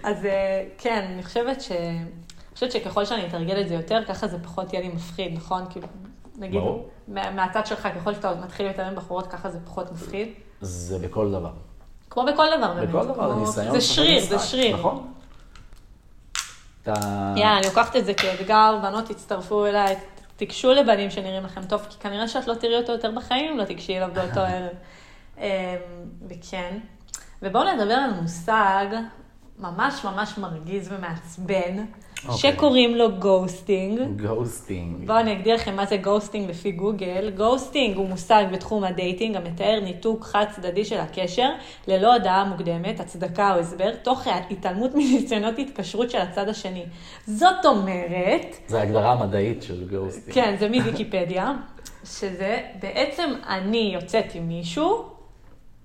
Speaker 1: אז אה, כן, אני חושבת ש... אני חושבת שככל שאני אתרגל את זה יותר, ככה זה פחות יהיה לי מפחיד, נכון? כאילו, נגיד, מהצד שלך, ככל שאתה מתחיל יותר עם בחורות, ככה זה פחות מפחיד.
Speaker 2: זה בכל דבר.
Speaker 1: כמו בכל דבר, באמת.
Speaker 2: בכל דבר,
Speaker 1: כמו-
Speaker 2: ניסיון.
Speaker 1: זה שריר, זה שריר.
Speaker 2: נכון. אתה...
Speaker 1: יאללה, אני לוקחת את זה כאתגר, בנות תצטרפו אליי, תיגשו לבנים שנראים לכם טוב, כי כנראה שאת לא תראי אותו יותר בחיים אם לא תיגשי אליו באותו ערב. אמ, וכן. ובואו נדבר על מושג ממש ממש מרגיז ומעצבן,
Speaker 2: אוקיי.
Speaker 1: שקוראים לו גוסטינג.
Speaker 2: גוסטינג.
Speaker 1: בואו אני אגדיר לכם מה זה ghosting לפי גוגל. ghosting הוא מושג בתחום ה dating המתאר ניתוק חד צדדי של הקשר, ללא הודעה מוקדמת, הצדקה או הסבר, תוך התעלמות מניסיונות התקשרות של הצד השני. זאת אומרת,
Speaker 2: זה ההגדרה המדעית של ghosting.
Speaker 1: כן, זה מוויקיפדיה, שזה בעצם אני יוצאת עם מישהו,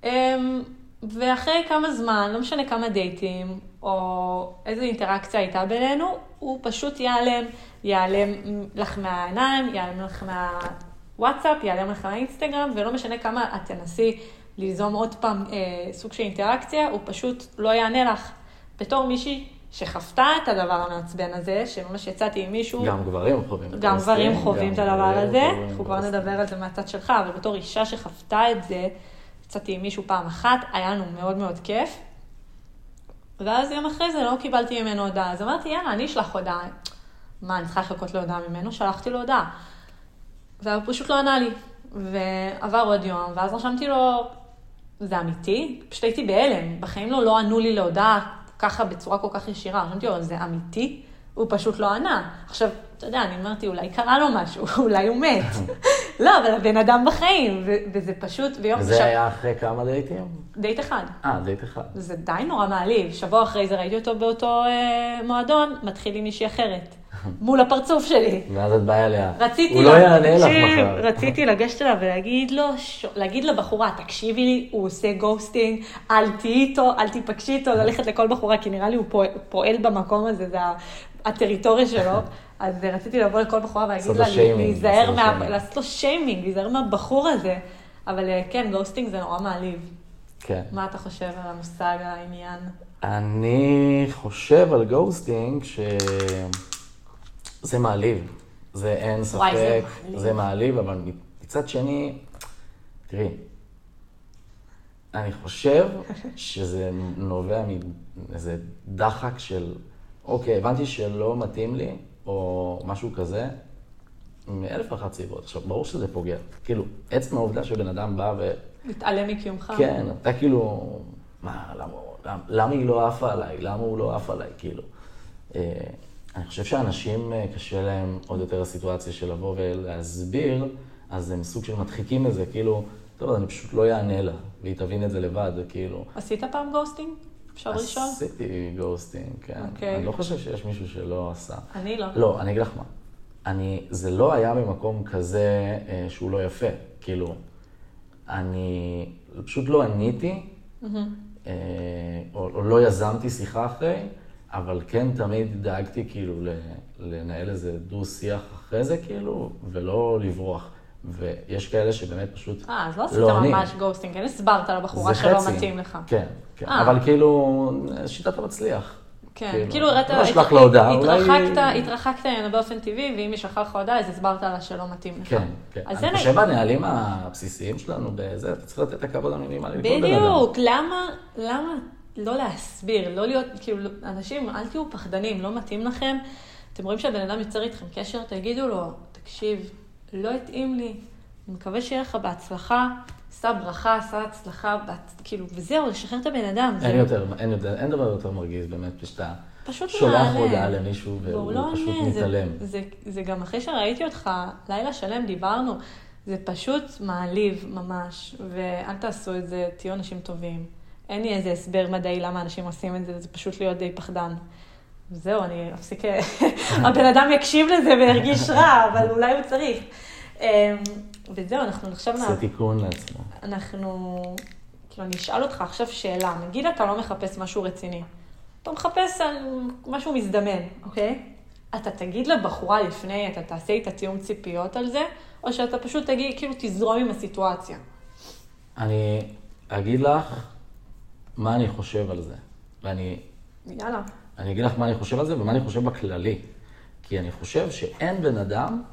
Speaker 1: אמ, ואחרי כמה זמן, לא משנה כמה דייטים, או איזו אינטראקציה הייתה בינינו, הוא פשוט ייעלם. ייעלם לך מהעיניים, ייעלם לך מהוואטסאפ, ייעלם לך מהאינסטגרם, ולא משנה כמה את תנסי ליזום עוד פעם אה, סוג של אינטראקציה, הוא פשוט לא יענה לך. בתור מישהי שחוותה את הדבר המעצבן הזה, שממש יצאתי עם מישהו,
Speaker 2: גם גברים חווים
Speaker 1: גם גברים חווים את הדבר הזה, אנחנו כבר. נדבר על זה מהצד שלך, אבל בתור אישה שחוותה את זה, יצאתי עם מישהו פעם אחת, היה לנו מאוד מאוד כיף. ואז יום אחרי זה לא קיבלתי ממנו הודעה, אז אמרתי, יאללה, אני אשלח הודעה. מה, אני צריכה לחכות להודעה ממנו? שלחתי לו הודעה. והוא פשוט לא ענה לי. ועבר עוד יום, ואז רשמתי לו, זה אמיתי? פשוט הייתי בהלם, בחיים לא, לא ענו לי להודעה ככה בצורה כל כך ישירה. רשמתי לו, זה אמיתי? הוא פשוט לא ענה. עכשיו, אתה יודע, אני אמרתי, אולי קרה לו משהו, אולי הוא מת. לא, אבל הבן אדם בחיים, וזה פשוט, ביום...
Speaker 2: וזה
Speaker 1: שב-
Speaker 2: היה אחרי כמה דייטים?
Speaker 1: דייט אחד.
Speaker 2: אה, דייט אחד.
Speaker 1: זה די נורא מעליב. שבוע אחרי זה ראיתי אותו באותו אה, מועדון, מתחיל עם מישהי אחרת. מול הפרצוף שלי.
Speaker 2: ואז את באה אליה.
Speaker 1: רציתי
Speaker 2: הוא לא יענה לך מחר.
Speaker 1: רציתי לגשת אליו ולהגיד לו. להגיד לבחורה, תקשיבי לי, הוא עושה ghosting, אל תהיי איתו, אל תיפגשי איתו, ללכת לכל בחורה, כי נראה לי הוא פועל, במקום הזה, זה הטריטוריה שלו. אז אה, רציתי לבוא לכל בחורה ולהגיד לה, להיזהר מה... לעשות לו שיימינג, להיזהר מהבחור הזה. אבל אה, כן, ghosting זה נורא מעליב.
Speaker 2: כן.
Speaker 1: מה אתה חושב על המושג, העניין?
Speaker 2: אני חושב על ghosting שזה מעליב. זה אין ספק,
Speaker 1: וואי, זה מעליב.
Speaker 2: זה מעליב, אבל מצד שני, תראי, אני חושב שזה נובע מאיזה דחק של, אוקיי, הבנתי שלא מתאים לי, או משהו כזה, מאלף ואחת סיבות. עכשיו, ברור שזה פוגע. כאילו, עצם העובדה שבן אדם בא ו...
Speaker 1: להתעלם מקיומך?
Speaker 2: כן, אתה כאילו, מה, למה, למה, למה היא לא עפה עליי? למה הוא לא עף עליי? כאילו. אה, אני חושב שאנשים, אה, קשה להם עוד יותר הסיטואציה של לבוא ולהסביר, אז הם סוג של מדחיקים את זה, כאילו, טוב, אני פשוט לא אענה לה, והיא תבין את זה לבד, זה כאילו...
Speaker 1: עשית פעם ghosting? אפשר לשאול?
Speaker 2: עשיתי ghosting, כן.
Speaker 1: אוקיי.
Speaker 2: אני לא חושב שיש מישהו שלא עשה.
Speaker 1: אני לא.
Speaker 2: לא, אני אגיד לך מה. אני, זה לא היה במקום כזה אה, שהוא לא יפה. כאילו, אני פשוט לא עניתי, אה, או, או לא יזמתי שיחה אחרי, אבל כן תמיד דאגתי כאילו ל- לנהל איזה דו-שיח אחרי זה, כאילו, ולא לברוח. ויש כאלה שבאמת פשוט
Speaker 1: אה, אז לא עשית
Speaker 2: עונים.
Speaker 1: ממש גוסטינג, כן הסברת לבחורה שלא
Speaker 2: חצי.
Speaker 1: מתאים לך.
Speaker 2: כן, כן.
Speaker 1: אה.
Speaker 2: אבל כאילו, שיטת המצליח.
Speaker 1: כן, כאילו הראית,
Speaker 2: לא הודעה, אולי...
Speaker 1: התרחקת, התרחקת ממנו באופן טבעי, ואם היא שלחה לך הודעה, אז הסברת לה שלא מתאים לך.
Speaker 2: כן, כן. אני חושב בנהלים הבסיסיים שלנו, בזה, אתה צריך לתת את הכבוד המינימלי לכל בן אדם.
Speaker 1: בדיוק, למה, למה לא להסביר, לא להיות, כאילו, אנשים, אל תהיו פחדנים, לא מתאים לכם. אתם רואים שהבן אדם יוצר איתכם קשר, תגידו לו, תקשיב, לא התאים לי, אני מקווה שיהיה לך בהצלחה, שא ברכה, שא הצלחה, בהצ... כאילו, וזהו, לשחרר את הבן אדם.
Speaker 2: אין
Speaker 1: זה
Speaker 2: יותר, אין יותר, אין דבר יותר מרגיז באמת, שאתה
Speaker 1: פשוט
Speaker 2: שולח. הודעה למישהו
Speaker 1: והוא לא
Speaker 2: פשוט
Speaker 1: עונה, זה-
Speaker 2: מתעלם.
Speaker 1: זה, זה גם אחרי שראיתי אותך, לילה שלם דיברנו, זה פשוט מעליב ממש, ואל תעשו את זה, תהיו אנשים טובים. אין לי איזה הסבר מדעי למה אנשים עושים את זה, זה פשוט להיות די פחדן. זהו, אני אפסיק... הבן אדם יקשיב לזה וירגיש רע, אבל אולי הוא צריך. וזהו, אנחנו עכשיו...
Speaker 2: עושה תיקון לעצמו.
Speaker 1: אנחנו, כאילו, אני אשאל אותך עכשיו שאלה. נגיד אתה לא מחפש משהו רציני. אתה מחפש על משהו מזדמן, אוקיי? אתה תגיד לבחורה לפני, אתה תעשה איתה תיאום ציפיות על זה, או שאתה פשוט תגיד, כאילו, תזרום עם הסיטואציה.
Speaker 2: אני אגיד לך מה אני חושב על זה. ואני
Speaker 1: יאללה.
Speaker 2: אני אגיד לך מה אני חושב על זה ומה אני חושב בכללי. כי אני חושב שאין בן אדם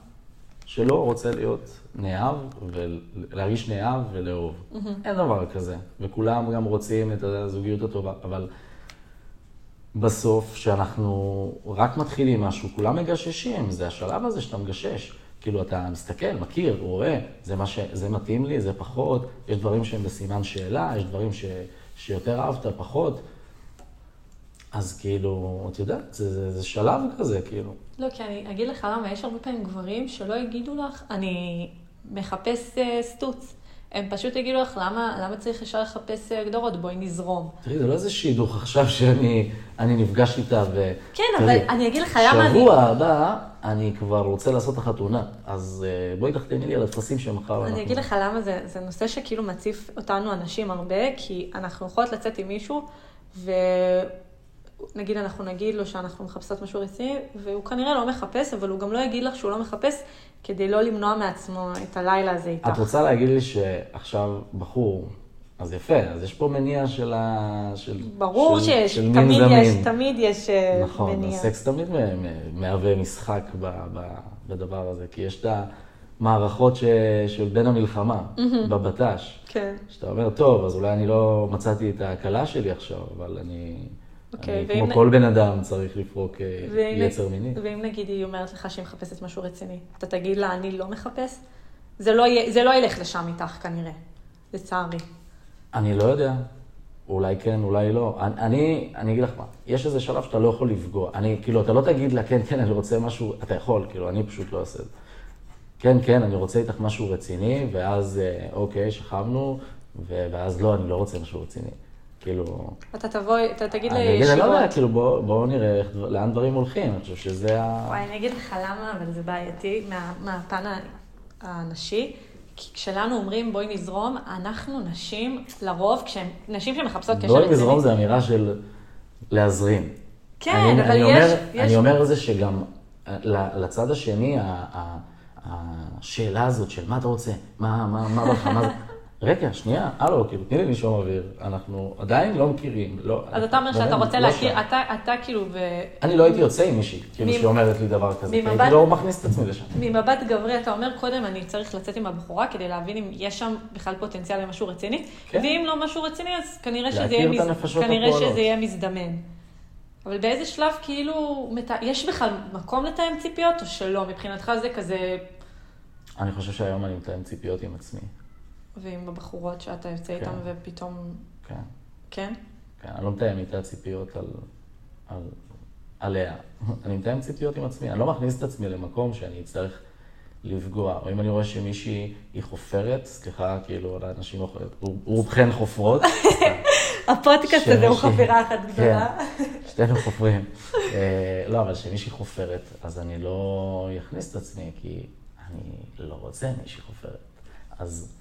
Speaker 2: שלא רוצה להיות נאהב ולהרגיש נאהב ולאהוב. אין דבר כזה. וכולם גם רוצים את הזוגיות הטובה, אבל בסוף, כשאנחנו רק מתחילים משהו, כולם מגששים, זה השלב הזה שאתה מגשש. כאילו, אתה מסתכל, מכיר, רואה, זה, ש... זה מתאים לי, זה פחות, יש דברים שהם בסימן שאלה, יש דברים ש... שיותר אהבת, פחות. אז כאילו, את יודעת, זה, זה, זה שלב כזה, כאילו.
Speaker 1: לא, כי אני אגיד לך למה, יש הרבה פעמים גברים שלא יגידו לך, אני מחפש אה, סטוץ. הם פשוט יגידו לך, למה, למה צריך ישר לחפש אה, הגדרות? בואי נזרום.
Speaker 2: תראי, זה לא איזה שידוך עכשיו שאני אני נפגש איתה ו...
Speaker 1: כן,
Speaker 2: תראי,
Speaker 1: אבל אני אגיד לך למה אני...
Speaker 2: שבוע הבא אני כבר רוצה לעשות את החתונה, אז אה, בואי תחתמי לי על הטפסים שמחר
Speaker 1: אני אגיד לך למה זה, זה נושא שכאילו מציף אותנו אנשים הרבה, כי אנחנו יכולות לצאת עם מישהו, ונגיד אנחנו נגיד לו שאנחנו מחפשות משהו רציני, והוא כנראה לא מחפש, אבל הוא גם לא יגיד לך שהוא לא מחפש, כדי לא למנוע מעצמו את הלילה הזה איתך.
Speaker 2: את רוצה להגיד לי שעכשיו בחור, אז יפה, אז יש פה מניע של ה... של,
Speaker 1: ברור
Speaker 2: של,
Speaker 1: שיש,
Speaker 2: של מין
Speaker 1: תמיד
Speaker 2: זמין.
Speaker 1: יש, תמיד יש אה,
Speaker 2: נכון,
Speaker 1: מניע.
Speaker 2: הסקס תמיד מהווה משחק ב, ב, בדבר הזה, כי יש את המערכות ש, של בין המלחמה, בבט"ש.
Speaker 1: כן.
Speaker 2: שאתה אומר, טוב, אז אולי אני לא מצאתי את ההקלה שלי עכשיו, אבל אני,
Speaker 1: אוקיי,
Speaker 2: אני
Speaker 1: ואם
Speaker 2: כמו כל בן אדם צריך לפרוק אה,
Speaker 1: ואם-
Speaker 2: יצר מיני.
Speaker 1: ואם נגיד היא אומרת לך שהיא מחפשת משהו רציני, אתה תגיד לה, אני לא מחפש? זה לא, יהיה, זה לא ילך לשם איתך כנראה, לצערי.
Speaker 2: אני לא יודע. אולי כן, אולי לא. אני, אני, אני אגיד לך מה, יש איזה שלב שאתה לא יכול לפגוע. אני, כאילו, אתה לא תגיד לה, כן, כן, אני רוצה משהו, אתה יכול, כאילו, אני פשוט לא אעשה את זה. כן, כן, אני רוצה איתך משהו רציני, ואז, אה, אוקיי, שכבנו, ואז לא, אני לא רוצה משהו רציני. כאילו...
Speaker 1: אתה תבוא, אתה תגיד לי
Speaker 2: אני אגיד, אני לא יודע. כאילו, בואו בוא נראה איך, לאן דברים הולכים, אני חושב שזה ה...
Speaker 1: וואי, אני אגיד לך למה, אבל זה בעייתי, מה, מהפן הנשי. כי כשלנו אומרים בואי נזרום, אנחנו נשים, לרוב, כשהן, נשים שמחפשות קשר
Speaker 2: בואי נזרום זה אמירה של להזרים.
Speaker 1: כן,
Speaker 2: אני,
Speaker 1: אבל
Speaker 2: אני
Speaker 1: יש-
Speaker 2: אומר,
Speaker 1: יש-
Speaker 2: אני אומר זה שגם אה, ל- לצד השני, ה- ה- השאלה הזאת של מה אתה רוצה, מה, מה, מה בא לך, מה זה... רגע, שנייה, הלו, כאילו, תני לי לנשום אוויר, אנחנו עדיין לא מכירים, לא...
Speaker 1: אז אתה אומר שאתה רוצה
Speaker 2: לא
Speaker 1: להכיר. אתה, אתה כאילו, ב...
Speaker 2: אני לא הייתי יוצא עם מישהי, כאילו,
Speaker 1: ממ-
Speaker 2: שאומרת לי דבר כזה, כי הייתי לא מכניס את עצמי לשם.
Speaker 1: ממבט גברי, אתה אומר, קודם אני צריך לצאת עם הבחורה כדי להבין אם יש שם בכלל פוטנציאל למשהו רציני,
Speaker 2: כן.
Speaker 1: ואם לא משהו רציני, אז כנראה שזה יהיה, מז... כנראה. שזה יהיה מזדמן. אבל באיזה שלב, כאילו, מת... יש בכלל מקום לתאם ציפיות, או שלא? מבחינתך זה כזה,
Speaker 2: אני חושב שהיום אני מתאם ציפיות עם עצמי,
Speaker 1: ועם הבחורות שאתה יוצא איתן,
Speaker 2: כן.
Speaker 1: ופתאום,
Speaker 2: כן.
Speaker 1: כן?
Speaker 2: כן, אני לא מתאם איתה ציפיות על, על, עליה. אני מתאם ציפיות עם עצמי. אני לא מכניס את עצמי למקום שאני אצטרך לפגוע. או אם אני רואה שמישהי היא חופרת, סליחה, כאילו, על האנשים, רוב- רובכן חופרות.
Speaker 1: הפודקאסט הזה הוא
Speaker 2: שמישהי-
Speaker 1: חפירה אחת גדולה.
Speaker 2: כן, שתינו חופרים. אה, לא, אבל כשמישהי חופרת, אז אני לא אכניס את עצמי, כי אני לא רוצה מישהי חופרת. אז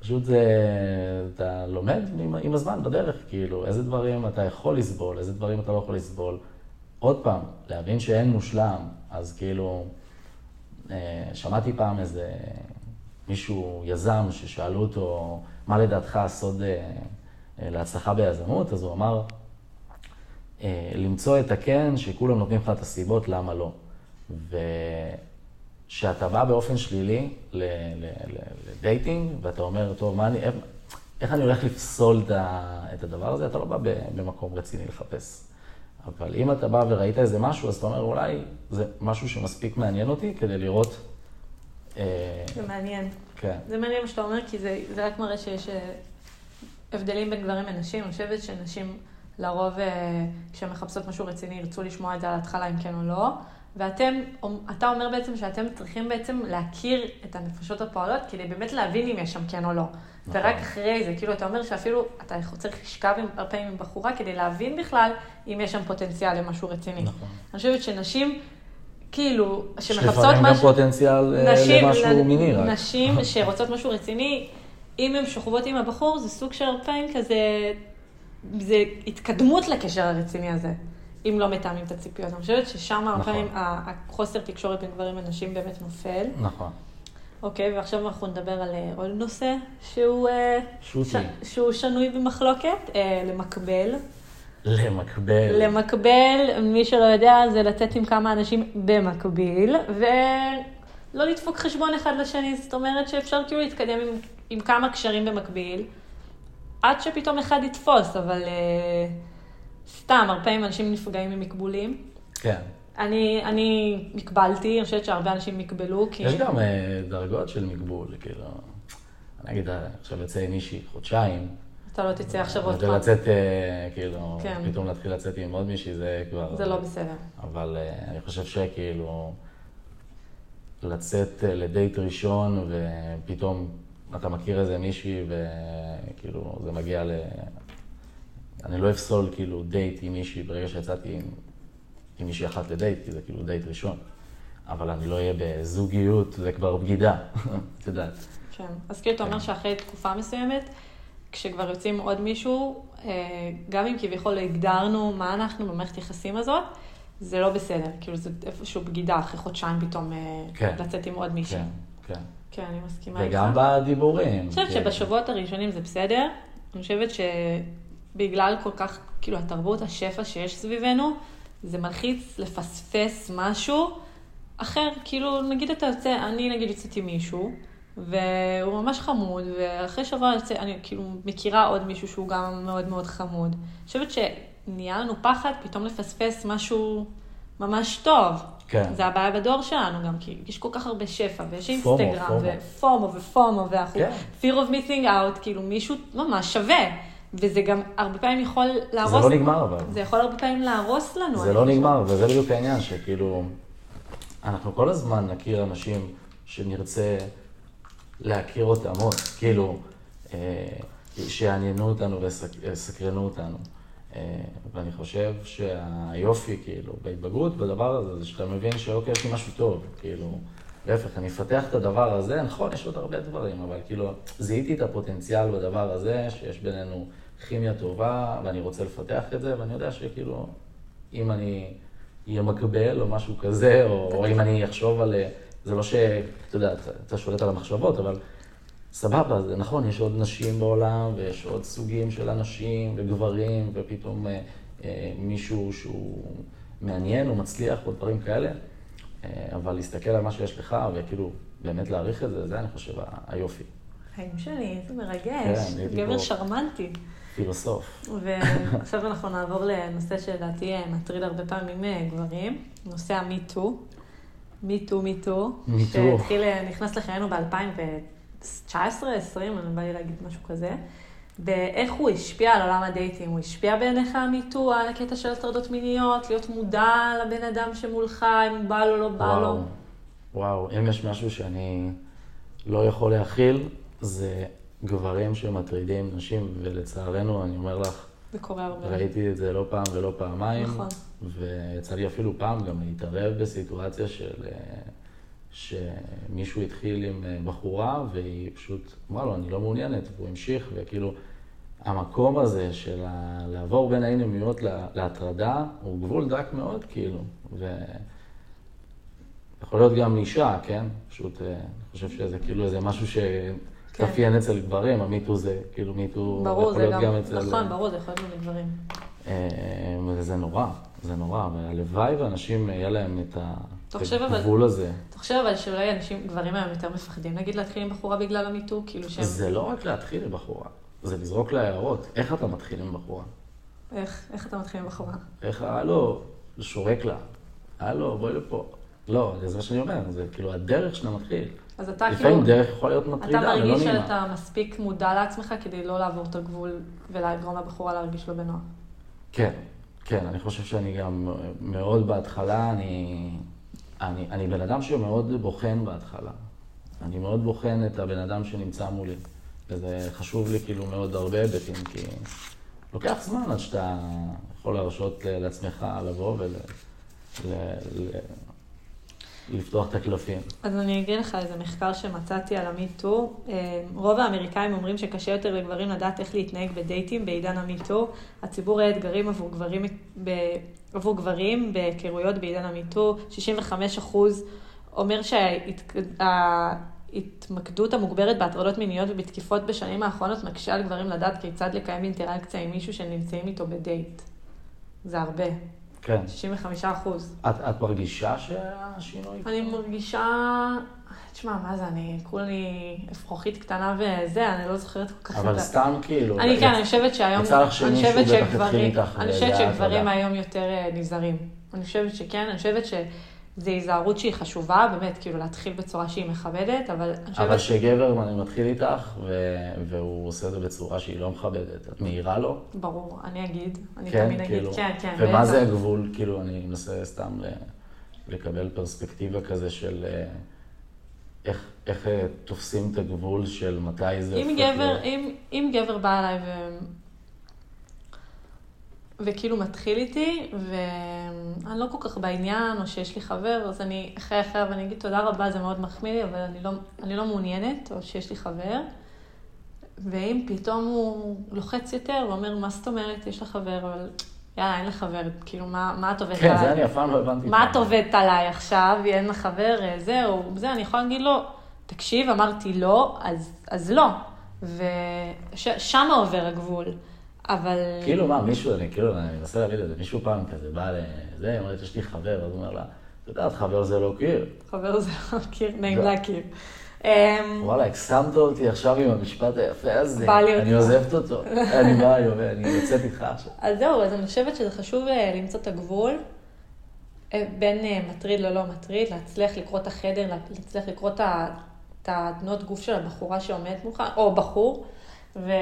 Speaker 2: פשוט זה, אתה לומד עם, עם הזמן בדרך, כאילו, איזה דברים אתה יכול לסבול, איזה דברים אתה לא יכול לסבול. עוד פעם, להבין שאין מושלם, אז כאילו, אה, שמעתי פעם איזה מישהו, יזם, ששאלו אותו, מה לדעתך הסוד אה, אה, להצלחה ביזמות? אז הוא אמר, אה, למצוא את הכן, שכולם נותנים לך את הסיבות למה לא. וכשאתה בא באופן שלילי לדייטינג, ואתה אומר, טוב, מה אני, איך, איך אני הולך לפסול את הדבר הזה, אתה לא בא במקום רציני לחפש. אבל אם אתה בא וראית איזה משהו, אז אתה אומר, אולי זה משהו שמספיק מעניין אותי כדי לראות... אה,
Speaker 1: זה מעניין.
Speaker 2: כן.
Speaker 1: זה מעניין מה שאתה אומר, כי זה, זה רק מראה שיש אה, הבדלים בין גברים לנשים. אני חושבת שנשים לרוב, אה, כשהן מחפשות משהו רציני, ירצו לשמוע את זה על ההתחלה, אם כן או לא. ואתם, אתה אומר בעצם שאתם צריכים בעצם להכיר את הנפשות הפועלות, כדי באמת להבין אם יש שם כן או לא.
Speaker 2: נכון.
Speaker 1: ורק אחרי זה, כאילו, אתה אומר שאפילו אתה צריך לשכב עם- הרבה פעמים עם בחורה כדי להבין בכלל אם יש שם פוטנציאל למשהו רציני.
Speaker 2: נכון.
Speaker 1: אני חושבת שנשים, כאילו, שמחפשות
Speaker 2: שלפעמים גם
Speaker 1: משהו...
Speaker 2: פוטנציאל אה, למשהו
Speaker 1: לנ-
Speaker 2: מיני רק.
Speaker 1: נשים שרוצות משהו רציני, אם הן שוכבות עם הבחור, זה סוג של הרבה פעמים כזה, זה התקדמות לקשר הרציני הזה, אם לא מתאמים את הציפיות. אני חושבת ששם הרבה
Speaker 2: נכון.
Speaker 1: פעמים ה- החוסר תקשורת בין גברים לנשים באמת נופל.
Speaker 2: נכון.
Speaker 1: אוקיי, ועכשיו אנחנו נדבר על אה, עוד נושא שהוא, אה. ש- שהוא שנוי במחלוקת, אה, למקבל.
Speaker 2: למקבל.
Speaker 1: למקבל, מי שלא יודע, זה לצאת עם כמה אנשים במקביל, ולא לדפוק חשבון אחד לשני, זאת אומרת שאפשר כאילו להתקדם עם, עם כמה קשרים במקביל, עד שפתאום אחד יתפוס, אבל uh, סתם, הרבה פעמים אנשים נפגעים ממקבולים.
Speaker 2: כן.
Speaker 1: אני, אני מקבלתי, אני חושבת שהרבה אנשים מקבלו, כי...
Speaker 2: יש גם אה, דרגות של מגבול, כאילו, אני אגיד, אה, עכשיו יוצא עם מישהי חודשיים,
Speaker 1: אתה לא תצא עכשיו עוד פעם.
Speaker 2: לצאת, אה, כאילו,
Speaker 1: כן.
Speaker 2: פתאום להתחיל לצאת עם עוד מישהי, זה כבר...
Speaker 1: זה לא בסדר.
Speaker 2: אבל אני חושב שכאילו, לצאת לדייט ראשון, ופתאום אתה מכיר איזה מישהי, וכאילו, זה מגיע ל... אני לא אפסול כאילו דייט עם מישהי ברגע שיצאתי עם, עם מישהי אחת לדייט, כי זה כאילו דייט ראשון. אבל אני לא אהיה בזוגיות, זה כבר בגידה, את יודעת.
Speaker 1: כן. אז כאילו אתה אומר שאחרי תקופה מסוימת, כשכבר יוצאים עוד מישהו, אה, גם אם כביכול הגדרנו מה אנחנו במערכת יחסים הזאת, זה לא בסדר. כאילו זה איפשהו בגידה, אחרי חודשיים פתאום אה,
Speaker 2: כן.
Speaker 1: לצאת עם עוד מישהו.
Speaker 2: כן, כן.
Speaker 1: כן, אני מסכימה איתך.
Speaker 2: וגם בדיבורים.
Speaker 1: אני חושבת
Speaker 2: כאילו.
Speaker 1: שבשבועות הראשונים זה בסדר. אני חושבת שבגלל כל כך, כאילו, התרבות השפע שיש סביבנו, זה מלחיץ לפספס משהו אחר. כאילו, נגיד אתה יוצא, אני נגיד יוצאת עם מישהו, והוא ממש חמוד, ואחרי שבוע יוצא, אני כאילו מכירה עוד מישהו שהוא גם מאוד מאוד חמוד. אני חושבת שנהיה לנו פחד פתאום לפספס משהו ממש טוב.
Speaker 2: כן.
Speaker 1: זה הבעיה בדור שלנו גם, כי יש כל כך הרבה שפע, ויש אינסטגרם,
Speaker 2: פומו.
Speaker 1: ופומו ופומו, ואנחנו
Speaker 2: כן.
Speaker 1: fear of missing out, כאילו מישהו ממש שווה. וזה גם הרבה פעמים יכול להרוס...
Speaker 2: זה לא נגמר אבל.
Speaker 1: זה יכול הרבה פעמים להרוס לנו.
Speaker 2: זה לא
Speaker 1: חושבת.
Speaker 2: נגמר, וזה בדיוק העניין, שכאילו, אנחנו כל הזמן נכיר אנשים שנרצה להכיר אותם עוד, כאילו, אה, שיעניינו אותנו ויסקרנו אותנו. אה, ואני חושב שהיופי, כאילו, בהתבגרות בדבר הזה, זה שאתה מבין שאוקיי, יש לי משהו טוב, כאילו, להפך, אני אפתח את הדבר הזה, נכון, יש עוד הרבה דברים, אבל כאילו, זיהיתי את הפוטנציאל בדבר הזה, שיש בינינו כימיה טובה, ואני רוצה לפתח את זה, ואני יודע שכאילו, אם אני אהיה מקבל או משהו כזה, או, או אם אני אחשוב על... זה לא ש... אתה יודע, אתה, שולט על המחשבות, אבל סבבה, זה נכון, יש עוד נשים בעולם, ויש עוד סוגים של אנשים וגברים, ופתאום אה, אה, מישהו שהוא מעניין או מצליח או דברים כאלה, אבל להסתכל על מה שיש לך, וכאילו, באמת להעריך את זה, זה אני חושב היופי.
Speaker 1: חיים שלי, איזה מרגש.
Speaker 2: כן,
Speaker 1: גבר. שרמנטי.
Speaker 2: פילוסוף.
Speaker 1: ועכשיו אנחנו נעבור לנושא שלדעתי אה, מטריד הרבה פעמים אה, גברים, נושא המיטו. מיטו, מיטו.
Speaker 2: Too.
Speaker 1: שהתחיל, אה, נכנס לחיינו ב-2019-2020, אני בא לי להגיד משהו כזה. ואיך הוא השפיע על עולם הדייטים? הוא השפיע בעיניך המיטו על הקטע של הטרדות מיניות, להיות מודע לבן אדם שמולך, אם בא לו, לא בא לו?
Speaker 2: וואו, וואו, אם יש משהו שאני לא יכול להכיל, זה גברים שמטרידים נשים, ולצערנו, אני אומר לך,
Speaker 1: זה קורה הרבה.
Speaker 2: ראיתי את זה לא פעם ולא פעמיים,
Speaker 1: נכון.
Speaker 2: ויצא לי אפילו פעם גם להתערב בסיטואציה של... אה, שמישהו התחיל עם אה, בחורה, והיא פשוט אמרה לו, אני לא מעוניינת, והוא המשיך, וכאילו, המקום הזה של ה- לעבור בין האינמיות לה- להטרדה, הוא גבול דק מאוד, כאילו, ו... יכול להיות גם אישה, כן? פשוט, אה, אני חושב שזה כאילו איזה משהו שתאפיין אצל גברים, המיטו זה, כאילו מיטו
Speaker 1: כן. ברור, זה גם,
Speaker 2: גם אצל...
Speaker 1: נכון, ברור, זה יכול להיות גם לגברים.
Speaker 2: אה, וזה נורא, זה נורא, והלוואי ואנשים יהיה להם את הגבול הזה.
Speaker 1: אתה חושב אבל שאולי אנשים, גברים היום יותר מפחדים, נגיד להתחיל עם בחורה בגלל המיטו, כאילו שהם...
Speaker 2: זה לא רק להתחיל עם בחורה, זה לזרוק לה הערות. איך אתה מתחיל עם בחורה?
Speaker 1: איך, איך אתה מתחיל עם בחורה?
Speaker 2: איך, הלו, שורק לה. הלו, בואי לפה. לא, זה מה שאני אומר, זה כאילו הדרך שאתה מתחיל.
Speaker 1: אז אתה כאילו...
Speaker 2: לפעמים דרך יכולה להיות
Speaker 1: אתה
Speaker 2: מטרידה ולא
Speaker 1: מרגיש
Speaker 2: נעימה.
Speaker 1: שאתה מספיק מודע לעצמך כדי לא לעבור את הגבול ולגרום לבחורה להרגיש לא בנוח.
Speaker 2: כן, כן, אני חושב שאני גם מאוד בהתחלה, אני, אני, אני בן אדם שמאוד בוחן בהתחלה. אני מאוד בוחן את הבן אדם שנמצא מולי. וזה חשוב לי כאילו מאוד הרבה היבטים, כי לוקח זמן עד שאתה יכול להרשות לעצמך לבוא ולפתוח את הקלפים.
Speaker 1: אז אני אגיד לך איזה מחקר שמצאתי על המיטו. אה, רוב האמריקאים אומרים שקשה יותר לגברים לדעת איך להתנהג בדייטים בעידן המיטו. הציבור רואה אתגרים עבור גברים, ב... עבור גברים בהיכרויות בעידן המיטו. 65 אחוז אומר שההתמקדות המוגברת בהטרדות מיניות ובתקיפות בשנים האחרונות מקשה על גברים לדעת כיצד לקיים אינטראקציה עם מישהו שנמצאים איתו בדייט. זה הרבה,
Speaker 2: כן.
Speaker 1: 65 אחוז.
Speaker 2: את, את מרגישה שהשינוי?
Speaker 1: אני מרגישה, תשמע, מה זה, אני כולי אפרוחית קטנה וזה, אני לא זוכרת כל כך
Speaker 2: אבל
Speaker 1: את
Speaker 2: סתם כאילו...
Speaker 1: אני כן, אני חושבת שהיום,
Speaker 2: יצא לך שמישהו בטח התחיל איתך
Speaker 1: אני חושבת שגברים. היום יותר אה, נזהרים. אני חושבת שכן, אני חושבת שזו היזהרות שהיא חשובה, באמת, כאילו להתחיל בצורה שהיא מכבדת, אבל
Speaker 2: אבל כשגבר אני מתחיל איתך, ו... והוא עושה את זה בצורה שהיא לא מכבדת, את מעירה לו?
Speaker 1: ברור, אני אגיד, אני
Speaker 2: כן,
Speaker 1: תמיד אגיד,
Speaker 2: כאילו.
Speaker 1: כן, כן,
Speaker 2: ומה
Speaker 1: בטח.
Speaker 2: זה הגבול? כאילו, אני מנסה סתם ל- לקבל פרספקטיבה כזה של אה, איך, איך אה, תופסים את הגבול של מתי זה
Speaker 1: אם גבר, אם, אם גבר בא אליי. וכאילו מתחיל איתי, ואני לא כל כך בעניין, או שיש לי חבר, אז אני אחרי אחר ואני אגיד תודה רבה, זה מאוד מחמיא לי, אבל אני לא, אני לא מעוניינת, או שיש לי חבר. ואם פתאום הוא לוחץ יותר, הוא אומר, מה זאת אומרת, יש לך חבר, אבל יאללה, אין לך חבר, כאילו, מה, מה את עובדת
Speaker 2: כן,
Speaker 1: עליי?
Speaker 2: זה אני אף פעם לא הבנתי.
Speaker 1: מה. את עובדת עליי עכשיו, אין לך חבר, אה, זהו, זה, אני יכולה להגיד לו, תקשיב, אמרתי לא, אז, אז לא. ושמה עובר הגבול. אבל...
Speaker 2: כאילו מה, מישהו, אני כאילו, אני מנסה להבין את זה, מישהו פעם כזה בא לזה, אומרת, יש לי חבר, אז הוא אומר לה, את יודעת, חבר זה לא קיר.
Speaker 1: חבר זה לא מכיר, נעים. להכיר. אמ,
Speaker 2: וואלה, הקסמת אותי עכשיו עם המשפט היפה הזה.
Speaker 1: בא לי
Speaker 2: אני. עוזבת אותו. אני באה, אני יוצאת איתך עכשיו.
Speaker 1: אז זהו, אז אני חושבת שזה חשוב אה, למצוא את הגבול. אה, בין אה, מטריד ללא מטריד, להצליח לקרוא את החדר, להצליח לקרוא את התנועות גוף של הבחורה שעומדת מולך, או בחור, ו...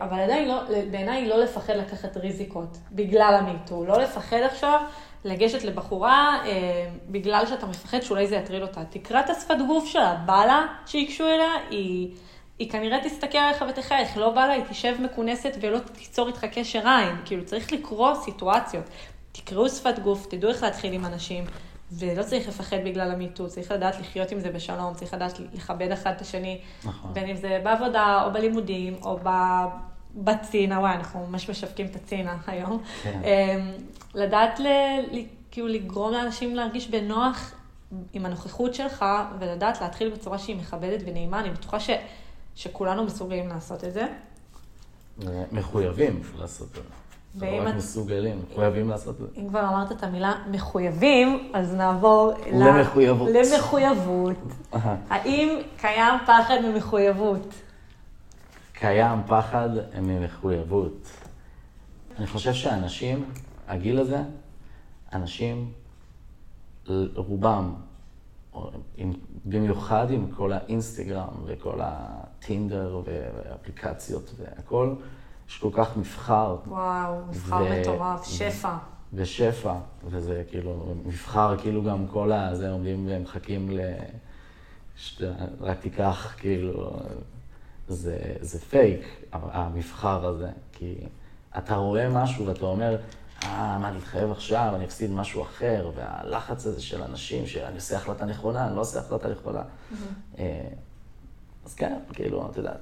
Speaker 1: אבל עדיין לא, בעיניי לא לפחד לקחת ריזיקות בגלל המיטו, לא לפחד עכשיו לגשת לבחורה אה, בגלל שאתה מפחד שאולי זה יטריד אותה. תקרא את השפת גוף שלה, בא לה שייגשו אליה, היא, היא כנראה תסתכל עליך ותחייך, לא בא לה, היא תשב מכונסת ולא תיצור איתך קשר עין. כאילו, צריך לקרוא סיטואציות. תקראו שפת גוף, תדעו איך להתחיל עם אנשים, ולא צריך לפחד בגלל המיטו, צריך לדעת לחיות עם זה בשלום, צריך לדעת לכבד אחד את השני,
Speaker 2: נכון.
Speaker 1: בין אם זה בעבודה, או בלימודים, או ב... בצינה, וואי, אנחנו ממש משווקים את הצינה היום.
Speaker 2: כן.
Speaker 1: אמ, לדעת ל... ל- כאילו לגרום לאנשים להרגיש בנוח עם הנוכחות שלך, ולדעת להתחיל בצורה שהיא מכבדת ונעימה, אני בטוחה ש... שכולנו מסוגלים לעשות את זה.
Speaker 2: מחויבים לעשות את זה.
Speaker 1: ואם את-
Speaker 2: מסוגלים, מחויבים לעשות את זה.
Speaker 1: אם כבר אמרת את המילה מחויבים, אז נעבור
Speaker 2: למחויבות.
Speaker 1: למחויבות. האם קיים פחד ממחויבות?
Speaker 2: קיים פחד ממחויבות. אני חושב שאנשים, הגיל הזה, אנשים, רובם, עם, במיוחד עם כל האינסטגרם וכל הטינדר ואפליקציות והכל, יש כל כך מבחר
Speaker 1: וואו, מבחר
Speaker 2: ו-
Speaker 1: מטורף, שפע.
Speaker 2: ושפע, וזה כאילו, מבחר, כאילו גם כל הזה עומדים ומחכים ל... שאתה רק תיקח, כאילו, זה, זה פייק, המבחר הזה, כי אתה רואה משהו ואתה אומר, אה, מה, אני אתחייב עכשיו, אני אפסיד משהו אחר, והלחץ הזה של אנשים, שאני עושה החלטה נכונה, אני לא עושה החלטה נכונה. אה, אז כן, כאילו, אתה יודע,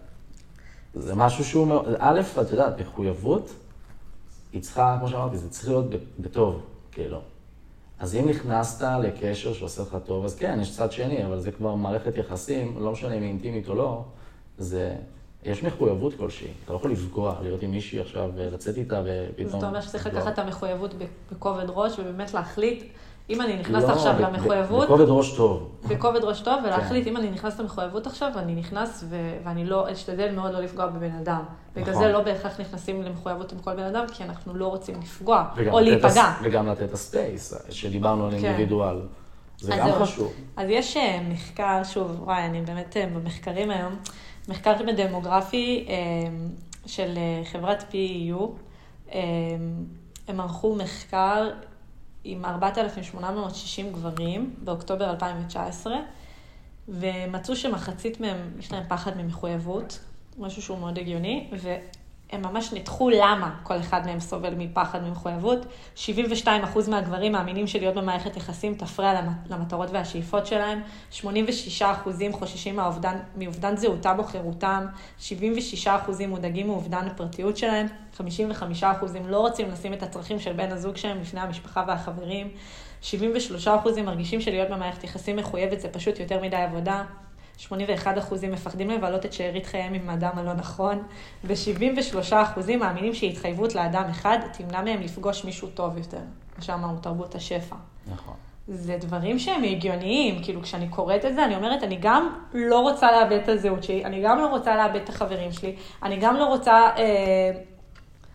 Speaker 2: זה משהו שהוא מאוד, א', את יודעת, מחויבות, היא צריכה, כמו שאמרתי, זה צריך להיות בטוב, כאילו. אז אם נכנסת לקשר שעושה לך טוב, אז כן, יש צד שני, אבל זה כבר מערכת יחסים, לא משנה אם היא אינטימית או לא, זה, יש מחויבות כלשהי. אתה לא יכול לפגוע, להיות עם מישהי עכשיו, ולצאת איתה ופתאום...
Speaker 1: זאת אומרת שצריך. לקחת את המחויבות בכובד ראש, ובאמת להחליט, אם אני נכנסת
Speaker 2: לא,
Speaker 1: עכשיו
Speaker 2: ב-
Speaker 1: למחויבות,
Speaker 2: בכובד ראש טוב.
Speaker 1: בכובד ראש טוב, ולהחליט
Speaker 2: כן.
Speaker 1: אם אני נכנס למחויבות עכשיו, אני נכנס ו- ואני לא, אשתדל מאוד לא לפגוע בבן אדם. בגלל
Speaker 2: נכון.
Speaker 1: זה לא בהכרח נכנסים למחויבות עם כל בן אדם, כי אנחנו לא רוצים לפגוע, או להיפגע.
Speaker 2: הס- וגם לתת הספייס, שדיברנו על
Speaker 1: כן.
Speaker 2: אינדיבידואל. זה גם
Speaker 1: זהו.
Speaker 2: חשוב.
Speaker 1: אז יש אה, מחקר, שוב, וואי, אני באמת אה, במחקרים היום, מחקר דמוגרפי אה, של חברת PEU, הם ערכו מחקר עם 4,860 גברים באוקטובר 2019, ומצאו שמחצית מהם, יש להם פחד ממחויבות, משהו שהוא מאוד הגיוני, והם ממש ניתחו למה כל אחד מהם סובל מפחד ממחויבות. 72% מהגברים מאמינים שלהיות במערכת יחסים תפריע למ- למטרות והשאיפות שלהם, 86% חוששים מהאובדן, מאובדן זהותם או חירותם, 76% מודאגים מאובדן הפרטיות שלהם, 55% לא רוצים לשים את הצרכים של בן הזוג שלהם לפני המשפחה והחברים, 73% מרגישים שלהיות במערכת יחסים מחויבת זה פשוט יותר מדי עבודה. 81% מפחדים לבלות את שארית חייהם עם האדם הלא נכון, ו-73% מאמינים שהתחייבות לאדם אחד תמנע מהם לפגוש מישהו טוב יותר. כמו שאמרנו, תרבות השפע.
Speaker 2: נכון.
Speaker 1: זה דברים שהם הגיוניים, כאילו כשאני קוראת את זה, אני אומרת, אני גם לא רוצה לאבד את הזהות שלי, אני גם לא רוצה לאבד את החברים שלי, אני גם לא רוצה אה,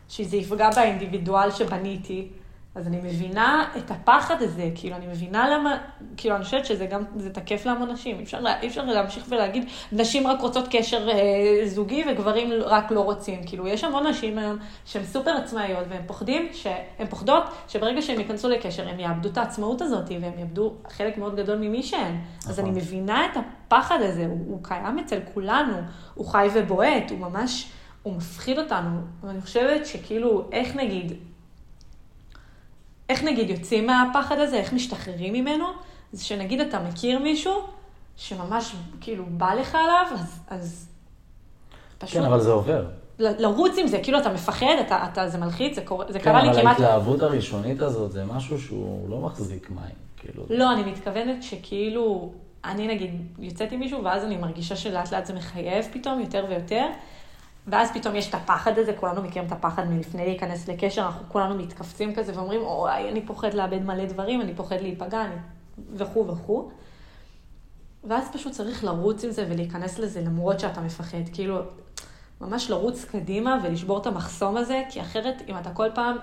Speaker 1: שזה יפגע באינדיבידואל שבניתי, אז אני מבינה את הפחד הזה, כאילו, אני מבינה למה, כאילו, אני חושבת שזה גם, זה תקף להמון נשים, אי אפשר, אי אפשר להמשיך ולהגיד, נשים רק רוצות קשר אה, זוגי וגברים רק לא רוצים, כאילו, יש המון נשים היום שהן סופר עצמאיות, והן פוחדים, שהן פוחדות שברגע שהן ייכנסו לקשר, הן יאבדו את העצמאות הזאת, והן יאבדו חלק מאוד גדול ממי שהן. אז
Speaker 2: נכון.
Speaker 1: אני מבינה את הפחד הזה, הוא, הוא קיים אצל כולנו, הוא חי ובועט, הוא ממש, הוא מפחיד אותנו, ואני חושבת שכאילו, איך נגיד, איך נגיד יוצאים מהפחד הזה, איך משתחררים ממנו, זה שנגיד אתה מכיר מישהו שממש כאילו בא לך עליו, אז, אז פשוט
Speaker 2: כן, אבל זה עובר.
Speaker 1: ל- לרוץ עם זה, כאילו אתה מפחד, אתה, אתה, זה מלחיץ, זה, קורה, זה
Speaker 2: כן,
Speaker 1: קרה לי
Speaker 2: אבל
Speaker 1: כמעט...
Speaker 2: ההתלהבות הראשונית הזאת זה משהו שהוא לא מחזיק מים, כאילו.
Speaker 1: לא, אני מתכוונת שכאילו, אני נגיד יוצאת עם מישהו, ואז אני מרגישה שלאט לאט זה מחייב פתאום יותר ויותר, ואז פתאום יש את הפחד הזה, כולנו מכירים את הפחד מלפני להיכנס לקשר, אנחנו כולנו מתכווצים כזה ואומרים, אוי, אני פוחד לאבד מלא דברים, אני פוחד להיפגע, אני... וכו' וכו'. ואז פשוט צריך לרוץ עם זה ולהיכנס לזה למרות שאתה מפחד. כאילו, ממש לרוץ קדימה ולשבור את המחסום הזה, כי אחרת, אם אתה כל פעם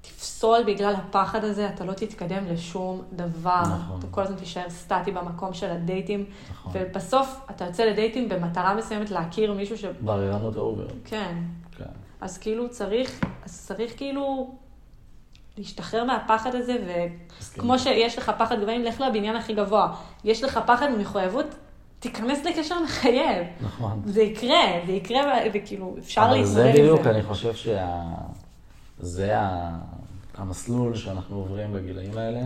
Speaker 1: תפסול בגלל הפחד הזה, אתה לא תתקדם לשום דבר.
Speaker 2: נכון.
Speaker 1: אתה כל הזמן תישאר סטטי במקום של הדייטים,
Speaker 2: נכון.
Speaker 1: ובסוף אתה יוצא לדייטים במטרה מסוימת להכיר מישהו ש...
Speaker 2: בררנות ה over.
Speaker 1: כן.
Speaker 2: כן.
Speaker 1: אז כאילו צריך, אז צריך כאילו להשתחרר מהפחד הזה. וכמו שיש לך פחד גבוהים, לך לבניין הכי גבוה. יש לך פחד ממחויבות, תיכנס לקשר מחייב.
Speaker 2: נכון.
Speaker 1: זה יקרה, זה יקרה, וכאילו, אפשר
Speaker 2: אבל
Speaker 1: להתמודד
Speaker 2: זה
Speaker 1: עם זה.
Speaker 2: בדיוק, אני חושב שה... זה. המסלול שאנחנו עוברים בגילאים האלה.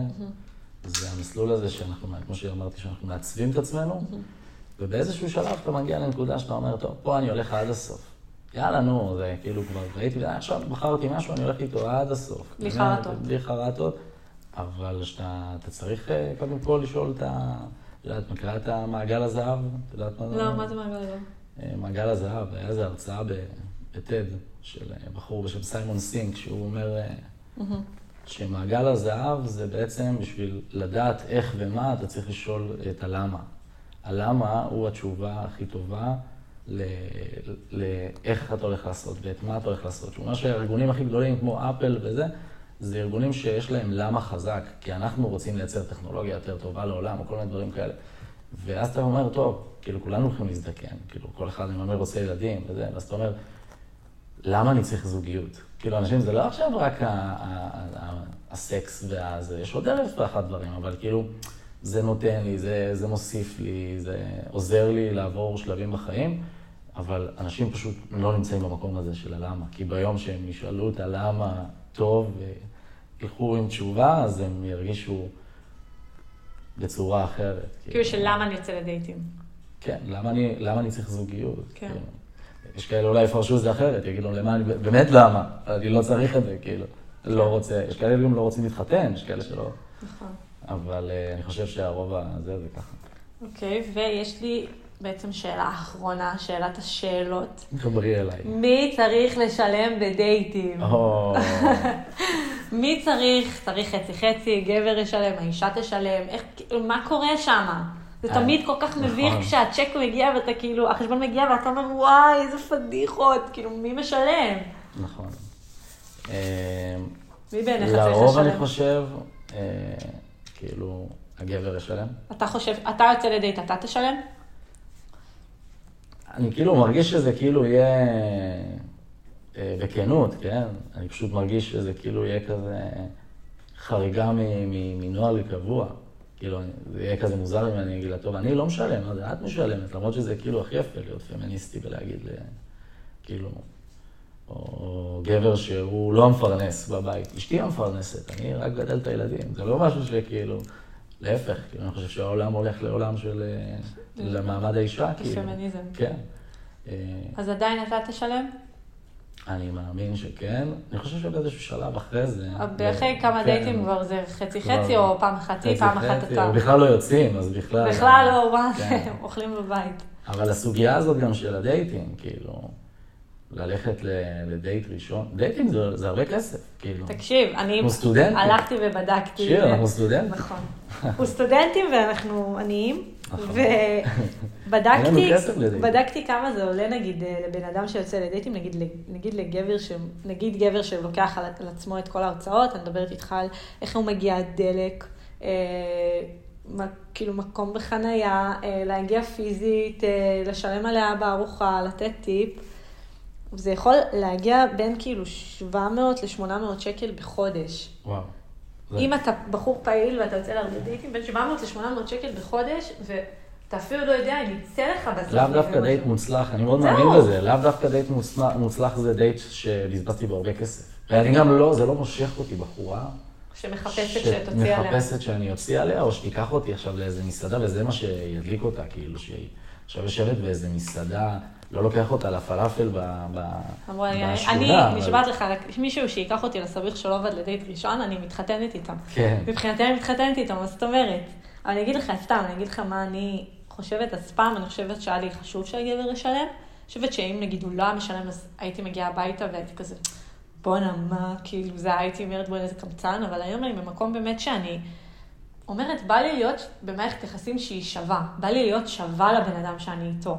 Speaker 2: זה המסלול הזה שאנחנו, כמו שאמרתי, שאנחנו מעצבים את עצמנו, ובאיזשהו שלב אתה מגיע לנקודה שאתה אומר, טוב, פה אני הולך עד הסוף. יאללה, נו, זה כאילו כבר ראיתי, עכשיו בחרתי משהו, אני הולך איתו עד הסוף.
Speaker 1: בלי חרטות.
Speaker 2: בלי חרטות, אבל שאתה אתה צריך אה, קודם כל לשאול את ה... את יודעת, מכירה את המעגל הזהב? את יודעת מה זה?
Speaker 1: לא, מה זה מעגל הזהב?
Speaker 2: אה, מעגל הזהב, היה איזו הרצאה בטד של אה, בחור בשם סיימון סינק, שהוא אומר אה, שמעגל הזהב זה בעצם בשביל לדעת איך ומה, אתה צריך לשאול את הלמה. הלמה הוא התשובה הכי טובה ל- לאיך אתה הולך לעשות ואת מה אתה הולך לעשות. שהוא אומר שהארגונים הכי גדולים כמו אפל וזה, זה ארגונים שיש להם למה חזק, כי אנחנו רוצים לייצר טכנולוגיה יותר טובה לעולם, או כל מיני דברים כאלה. ואז אתה אומר, טוב, כאילו כולנו הולכים להזדקן, כאילו כל אחד אומר רוצה ילדים וזה, ואז אתה אומר, למה אני צריך זוגיות? כאילו אנשים זה לא עכשיו רק הסקס והזה, יש עוד אלף ואחת דברים, אבל כאילו זה נותן לי, זה, זה מוסיף לי, זה עוזר לי לעבור שלבים בחיים, אבל אנשים פשוט לא נמצאים במקום הזה של הלמה, כי ביום שהם ישאלו את הלמה טוב וילכו עם תשובה, אז הם ירגישו בצורה אחרת.
Speaker 1: כאילו של למה אני יוצא לדייטים.
Speaker 2: כן, למה אני, למה אני צריך זוגיות?
Speaker 1: כן.
Speaker 2: כאילו, יש כאלה אולי יפרשו את זה אחרת, יגידו, למה אני, באמת למה? אני לא צריך את זה, כאילו. לא רוצה, יש כאלה גם לא רוצים להתחתן, יש כאלה שלא.
Speaker 1: נכון.
Speaker 2: אבל אה, אני חושב שהרוב הזה זה ככה.
Speaker 1: אוקיי, ויש לי בעצם שאלה אחרונה, שאלת השאלות.
Speaker 2: דברי אליי.
Speaker 1: מי צריך לשלם בדייטים? מי צריך? צריך חצי-חצי, גבר ישלם, האישה תשלם, איך, כאילו, מה קורה שם? זה
Speaker 2: אה,
Speaker 1: תמיד כל כך מביך
Speaker 2: נכון.
Speaker 1: כשהצ'ק מגיע ואתה כאילו, החשבון מגיע ואתה אומר, וואי, איזה פדיחות, כאילו, מי משלם?
Speaker 2: נכון. אה,
Speaker 1: מי בעיניך צריך
Speaker 2: לרוב אני
Speaker 1: לשלם?
Speaker 2: חושב, אה, כאילו, הגבר ישלם.
Speaker 1: אתה חושב, אתה יוצא לדייט, אתה תשלם?
Speaker 2: אני כאילו מרגיש שזה כאילו יהיה אה, בכנות, כן? אני פשוט מרגיש שזה כאילו יהיה כזה חריגה מנוהל קבוע. כאילו, זה יהיה כזה מוזר אם אני אגיד לה, טוב, אני לא משלם, יודע, את משלמת, למרות שזה כאילו הכי יפה להיות פמיניסטי ולהגיד, ל- כאילו, או גבר שהוא לא המפרנס בבית, אשתי המפרנסת, אני רק גדל את הילדים, זה לא משהו שכאילו, להפך, כאילו, אני חושב שהעולם הולך לעולם של, אה, למעמד האישה, כאילו.
Speaker 1: לפמיניזם.
Speaker 2: כן.
Speaker 1: אז עדיין אתה תשלם?
Speaker 2: אני מאמין שכן. אני חושב שבאיזשהו שלב אחרי זה...
Speaker 1: אחרי כמה
Speaker 2: כן,
Speaker 1: דייטים כבר זה חצי-חצי, או פעם אחת היא, פעם אחת אתה.
Speaker 2: בכלל לא יוצאים, אז בכלל...
Speaker 1: בכלל לא, מה זה,
Speaker 2: כן.
Speaker 1: אוכלים בבית.
Speaker 2: אבל הסוגיה הזאת גם של הדייטים, כאילו, ללכת לדייט ראשון, דייטים זה, זה הרבה כסף, כאילו.
Speaker 1: תקשיב, אני. הלכתי ובדקתי.
Speaker 2: שיר, אנחנו סטודנטים.
Speaker 1: נכון. אנחנו סטודנטים ואנחנו עניים, ובדקתי. בדקתי כמה זה עולה נגיד אה, לבן אדם שיוצא לדייטים, נגיד, נגיד לגבר, ש... נגיד גבר שלוקח על, על עצמו את כל ההוצאות, אני מדברת איתך על איך הוא מגיע דלק, אה, מה, כאילו מקום בחנייה, אה, להגיע פיזית, אה, לשלם עליה בארוחה, לתת טיפ. זה יכול להגיע בין כאילו 700 ל-800 שקל בחודש.
Speaker 2: וואו.
Speaker 1: אם אתה בחור פעיל ואתה יוצא להרבה דייטים, בין 700 ל-800 שקל בחודש, ואתה אפילו לא יודע אם יצא לך בסוף.
Speaker 2: לאו דווקא. דייט מוצלח, אני מאוד. מאמין בזה, לאו דווקא דייט מוצלח- מוצלח זה דייט שבזבזתי בו הרבה כסף. ואני גם לא, זה לא מושך אותי בחורה.
Speaker 1: שמחפשת שתוציא עליה.
Speaker 2: שמחפשת שאני אוציא עליה, או שתיקח אותי עכשיו לאיזה מסעדה, וזה מה שידליק אותה, כאילו, שהיא עכשיו יושבת באיזה מסעדה, לא לוקח אותה לפלאפל בשכונה.
Speaker 1: אני נשבעת לך, מישהו שייקח אותי לסביך שלא עובד לדייט ראשון, אני מתחתנת איתם.
Speaker 2: כן.
Speaker 1: מבחינתי אני מתחתנת איתם, מה זאת אומרת? אבל אני אגיד לך סתם, אני אגיד לך מה אני חושבת, אז פעם אני חושבת שהיה לי חשוב שהגבר ישלם. אני חושבת שאם נגיד הוא לא היה משלם, אז הייתי מגיעה הביתה והייתי כזה, בואנה, מה, כאילו, זה הייתי אומרת, בואנה, איזה קמצן, אבל היום אני במקום באמת שאני אומרת, בא לי להיות במערכת יחסים שהיא שווה. בא לי להיות שווה לבן אדם שאני איתו.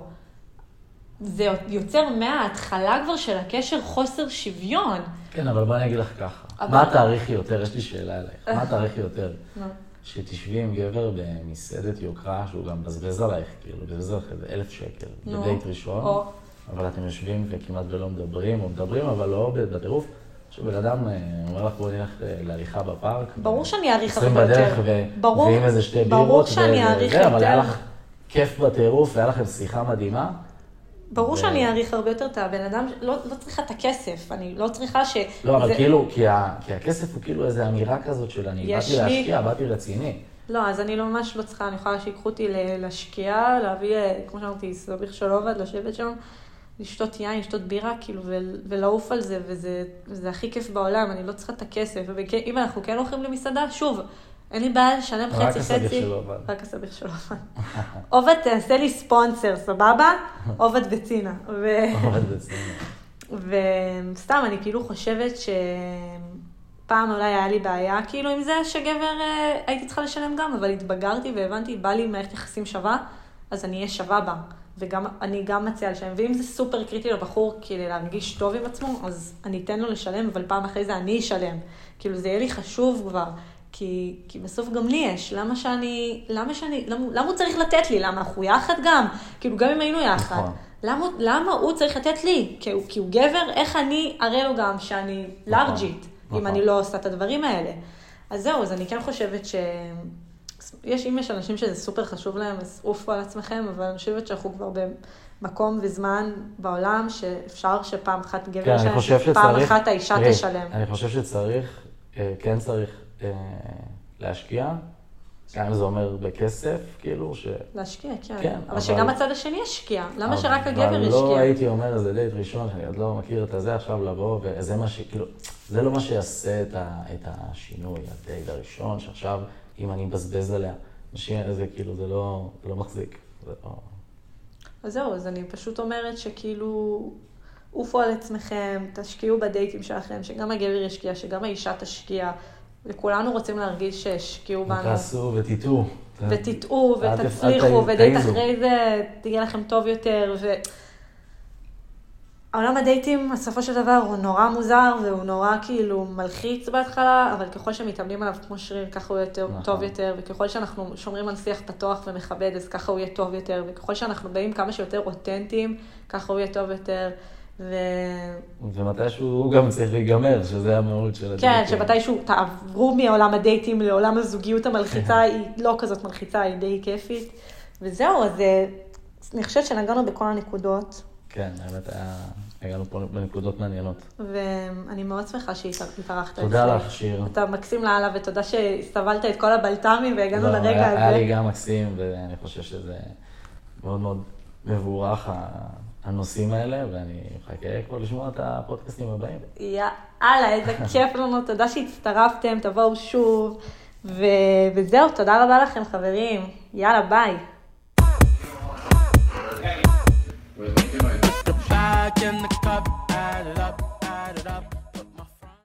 Speaker 1: זה יוצר מההתחלה כבר של הקשר חוסר שוויון.
Speaker 2: כן, אבל בואי אני אגיד לך ככה.
Speaker 1: אבל-
Speaker 2: מה תעריכי יותר? יש לי שאלה אלייך. מה תעריכי יותר? שתשבי עם גבר במסעדת יוקרה, שהוא גם מבזבז עלייך, כאילו, מבזבז עלייך איזה אלף שקל. בדייט ראשון,
Speaker 1: או.
Speaker 2: אבל אתם יושבים וכמעט ולא מדברים, או מדברים, אבל לא בטירוף. שבן אדם אה, אומר לך, בואי נלך להליכה בפארק.
Speaker 1: ברור שאני אעריך הרבה יותר.
Speaker 2: בדרך ו-
Speaker 1: ברור-
Speaker 2: ועם איזה שתי
Speaker 1: ברור
Speaker 2: בירות.
Speaker 1: שאני
Speaker 2: ו-
Speaker 1: אעריך
Speaker 2: וזה, אבל
Speaker 1: יותר.
Speaker 2: היה לך כיף בטירוף, והיה לכם שיחה מדהימה.
Speaker 1: ברור
Speaker 2: ו-
Speaker 1: שאני אעריך הרבה יותר את הבן אדם, לא, לא צריכה את הכסף, אני לא צריכה ש...
Speaker 2: לא, אבל
Speaker 1: זה-
Speaker 2: כאילו, כי ה- כי הכסף הוא כאילו איזו אמירה כזאת של אני באתי
Speaker 1: לי-
Speaker 2: להשקיע, באתי רציני.
Speaker 1: לא, אז אני לא ממש לא צריכה, אני יכולה שיקחו אותי ל- לשקיעה, להביא, אה, כמו שאמרתי, סביח של עובד, לשבת שם, לשתות יין, לשתות בירה, כאילו, ול- ולעוף על זה, וזה, וזה הכי כיף בעולם, אני לא צריכה את הכסף. ואם אנחנו כן הולכים למסעדה, שוב, אין לי בעיה לשלם חצי חצי. רק הסביח של עובד. עובד, תעשה לי ספונסר, סבבה? עובד וצינה.
Speaker 2: עובד רציני.
Speaker 1: וסתם, אני כאילו חושבת שפעם אולי היה לי בעיה כאילו עם זה שגבר אה, הייתי צריכה לשלם גם, אבל התבגרתי והבנתי, בא לי מערכת יחסים שווה, אז אני אהיה שווה בה. וגם, אני גם מציעה לשלם. ואם זה סופר קריטי לבחור כדי להרגיש טוב עם עצמו, אז אני אתן לו לשלם, אבל פעם אחרי זה אני אשלם. כאילו, זה יהיה לי חשוב כבר. כי, כי בסוף גם לי יש, למה שאני, למה שאני, למה, למה הוא צריך לתת לי? למה אנחנו יחד גם? כאילו, גם אם היינו יחד.
Speaker 2: נכון.
Speaker 1: למה, למה הוא צריך לתת לי? כי הוא, כי הוא גבר, איך אני אראה לו גם שאני לארג'ית,
Speaker 2: נכון.
Speaker 1: אם אני לא עושה את הדברים האלה? אז זהו, אז אני כן חושבת ש... יש, אם יש אנשים שזה סופר חשוב להם, אז עופו על עצמכם, אבל אני חושבת שאנחנו כבר במקום וזמן בעולם שאפשר שפעם אחת גבר
Speaker 2: כן,
Speaker 1: ישלם,
Speaker 2: חושב שצריך...
Speaker 1: אחת האישה תשלם.
Speaker 2: אני חושב שצריך, אה, כן צריך אה, להשקיע, גם אם זה אומר בכסף, כאילו, ש...
Speaker 1: להשקיע, כן.
Speaker 2: כן,
Speaker 1: אבל
Speaker 2: אבל-
Speaker 1: שגם הצד השני ישקיע. למה שרק הגבר
Speaker 2: אבל לא
Speaker 1: ישקיע?
Speaker 2: הייתי אומר איזה דייט ראשון, שאני עוד לא מכיר את הזה, עכשיו לבוא, וזה מה ש... כאילו, זה לא מה שיעשה את, ה, את השינוי, הדייט הראשון, שעכשיו, אם אני מבזבז עליה, אנשים, זה כאילו, זה לא, זה לא מחזיק. זה לא...
Speaker 1: אז זהו, אז אני פשוט אומרת שכאילו, עופו על עצמכם, תשקיעו בדייטים שלכם, שגם הגבר ישקיע, שגם האישה תשקיע, וכולנו רוצים להרגיש שהשקיעו בנו.
Speaker 2: תעשו ותטעו.
Speaker 1: ותטעו ותצליחו, ודייט. אחרי זה תהיה לכם טוב יותר, ו... העולם הדייטים, בסופו של דבר, הוא נורא מוזר, והוא נורא כאילו מלחיץ בהתחלה, אבל ככל שמתאמנים עליו כמו שריר, ככה הוא יותר,
Speaker 2: נכון.
Speaker 1: טוב יותר, וככל שאנחנו שומרים על שיח פתוח ומכבד, אז ככה הוא יהיה טוב יותר, וככל שאנחנו באים כמה שיותר אותנטיים, ככה הוא יהיה טוב יותר, ו...
Speaker 2: ומתישהו הוא גם צריך להיגמר, שזה המהות של הדייט.
Speaker 1: כן, שמתישהו תעברו מעולם הדייטים לעולם הזוגיות המלחיצה, היא לא כזאת מלחיצה, היא די כיפית. וזהו, אז אה, אני חושבת שנגענו בכל הנקודות,
Speaker 2: כן, האמת היה, הגענו פה בנקודות מעניינות.
Speaker 1: ואני מאוד שמחה שהתארחת
Speaker 2: תודה לך, שיר.
Speaker 1: אתה מקסים לאללה, ותודה שסבלת את כל הבלת"מים והגענו
Speaker 2: לא,
Speaker 1: לרגע
Speaker 2: היה- היה
Speaker 1: הזה.
Speaker 2: לי גם מקסים, ואני חושב שזה מאוד מאוד מבורך, הנושאים האלה, ואני מחכה כבר לשמוע את הפודקאסטים הבאים.
Speaker 1: יאללה, איזה כיף לנו, תודה שהצטרפתם, תבואו שוב. ו... וזהו, תודה רבה לכם, חברים. יאללה, ביי.
Speaker 3: Back in the cup, add it up, add it up.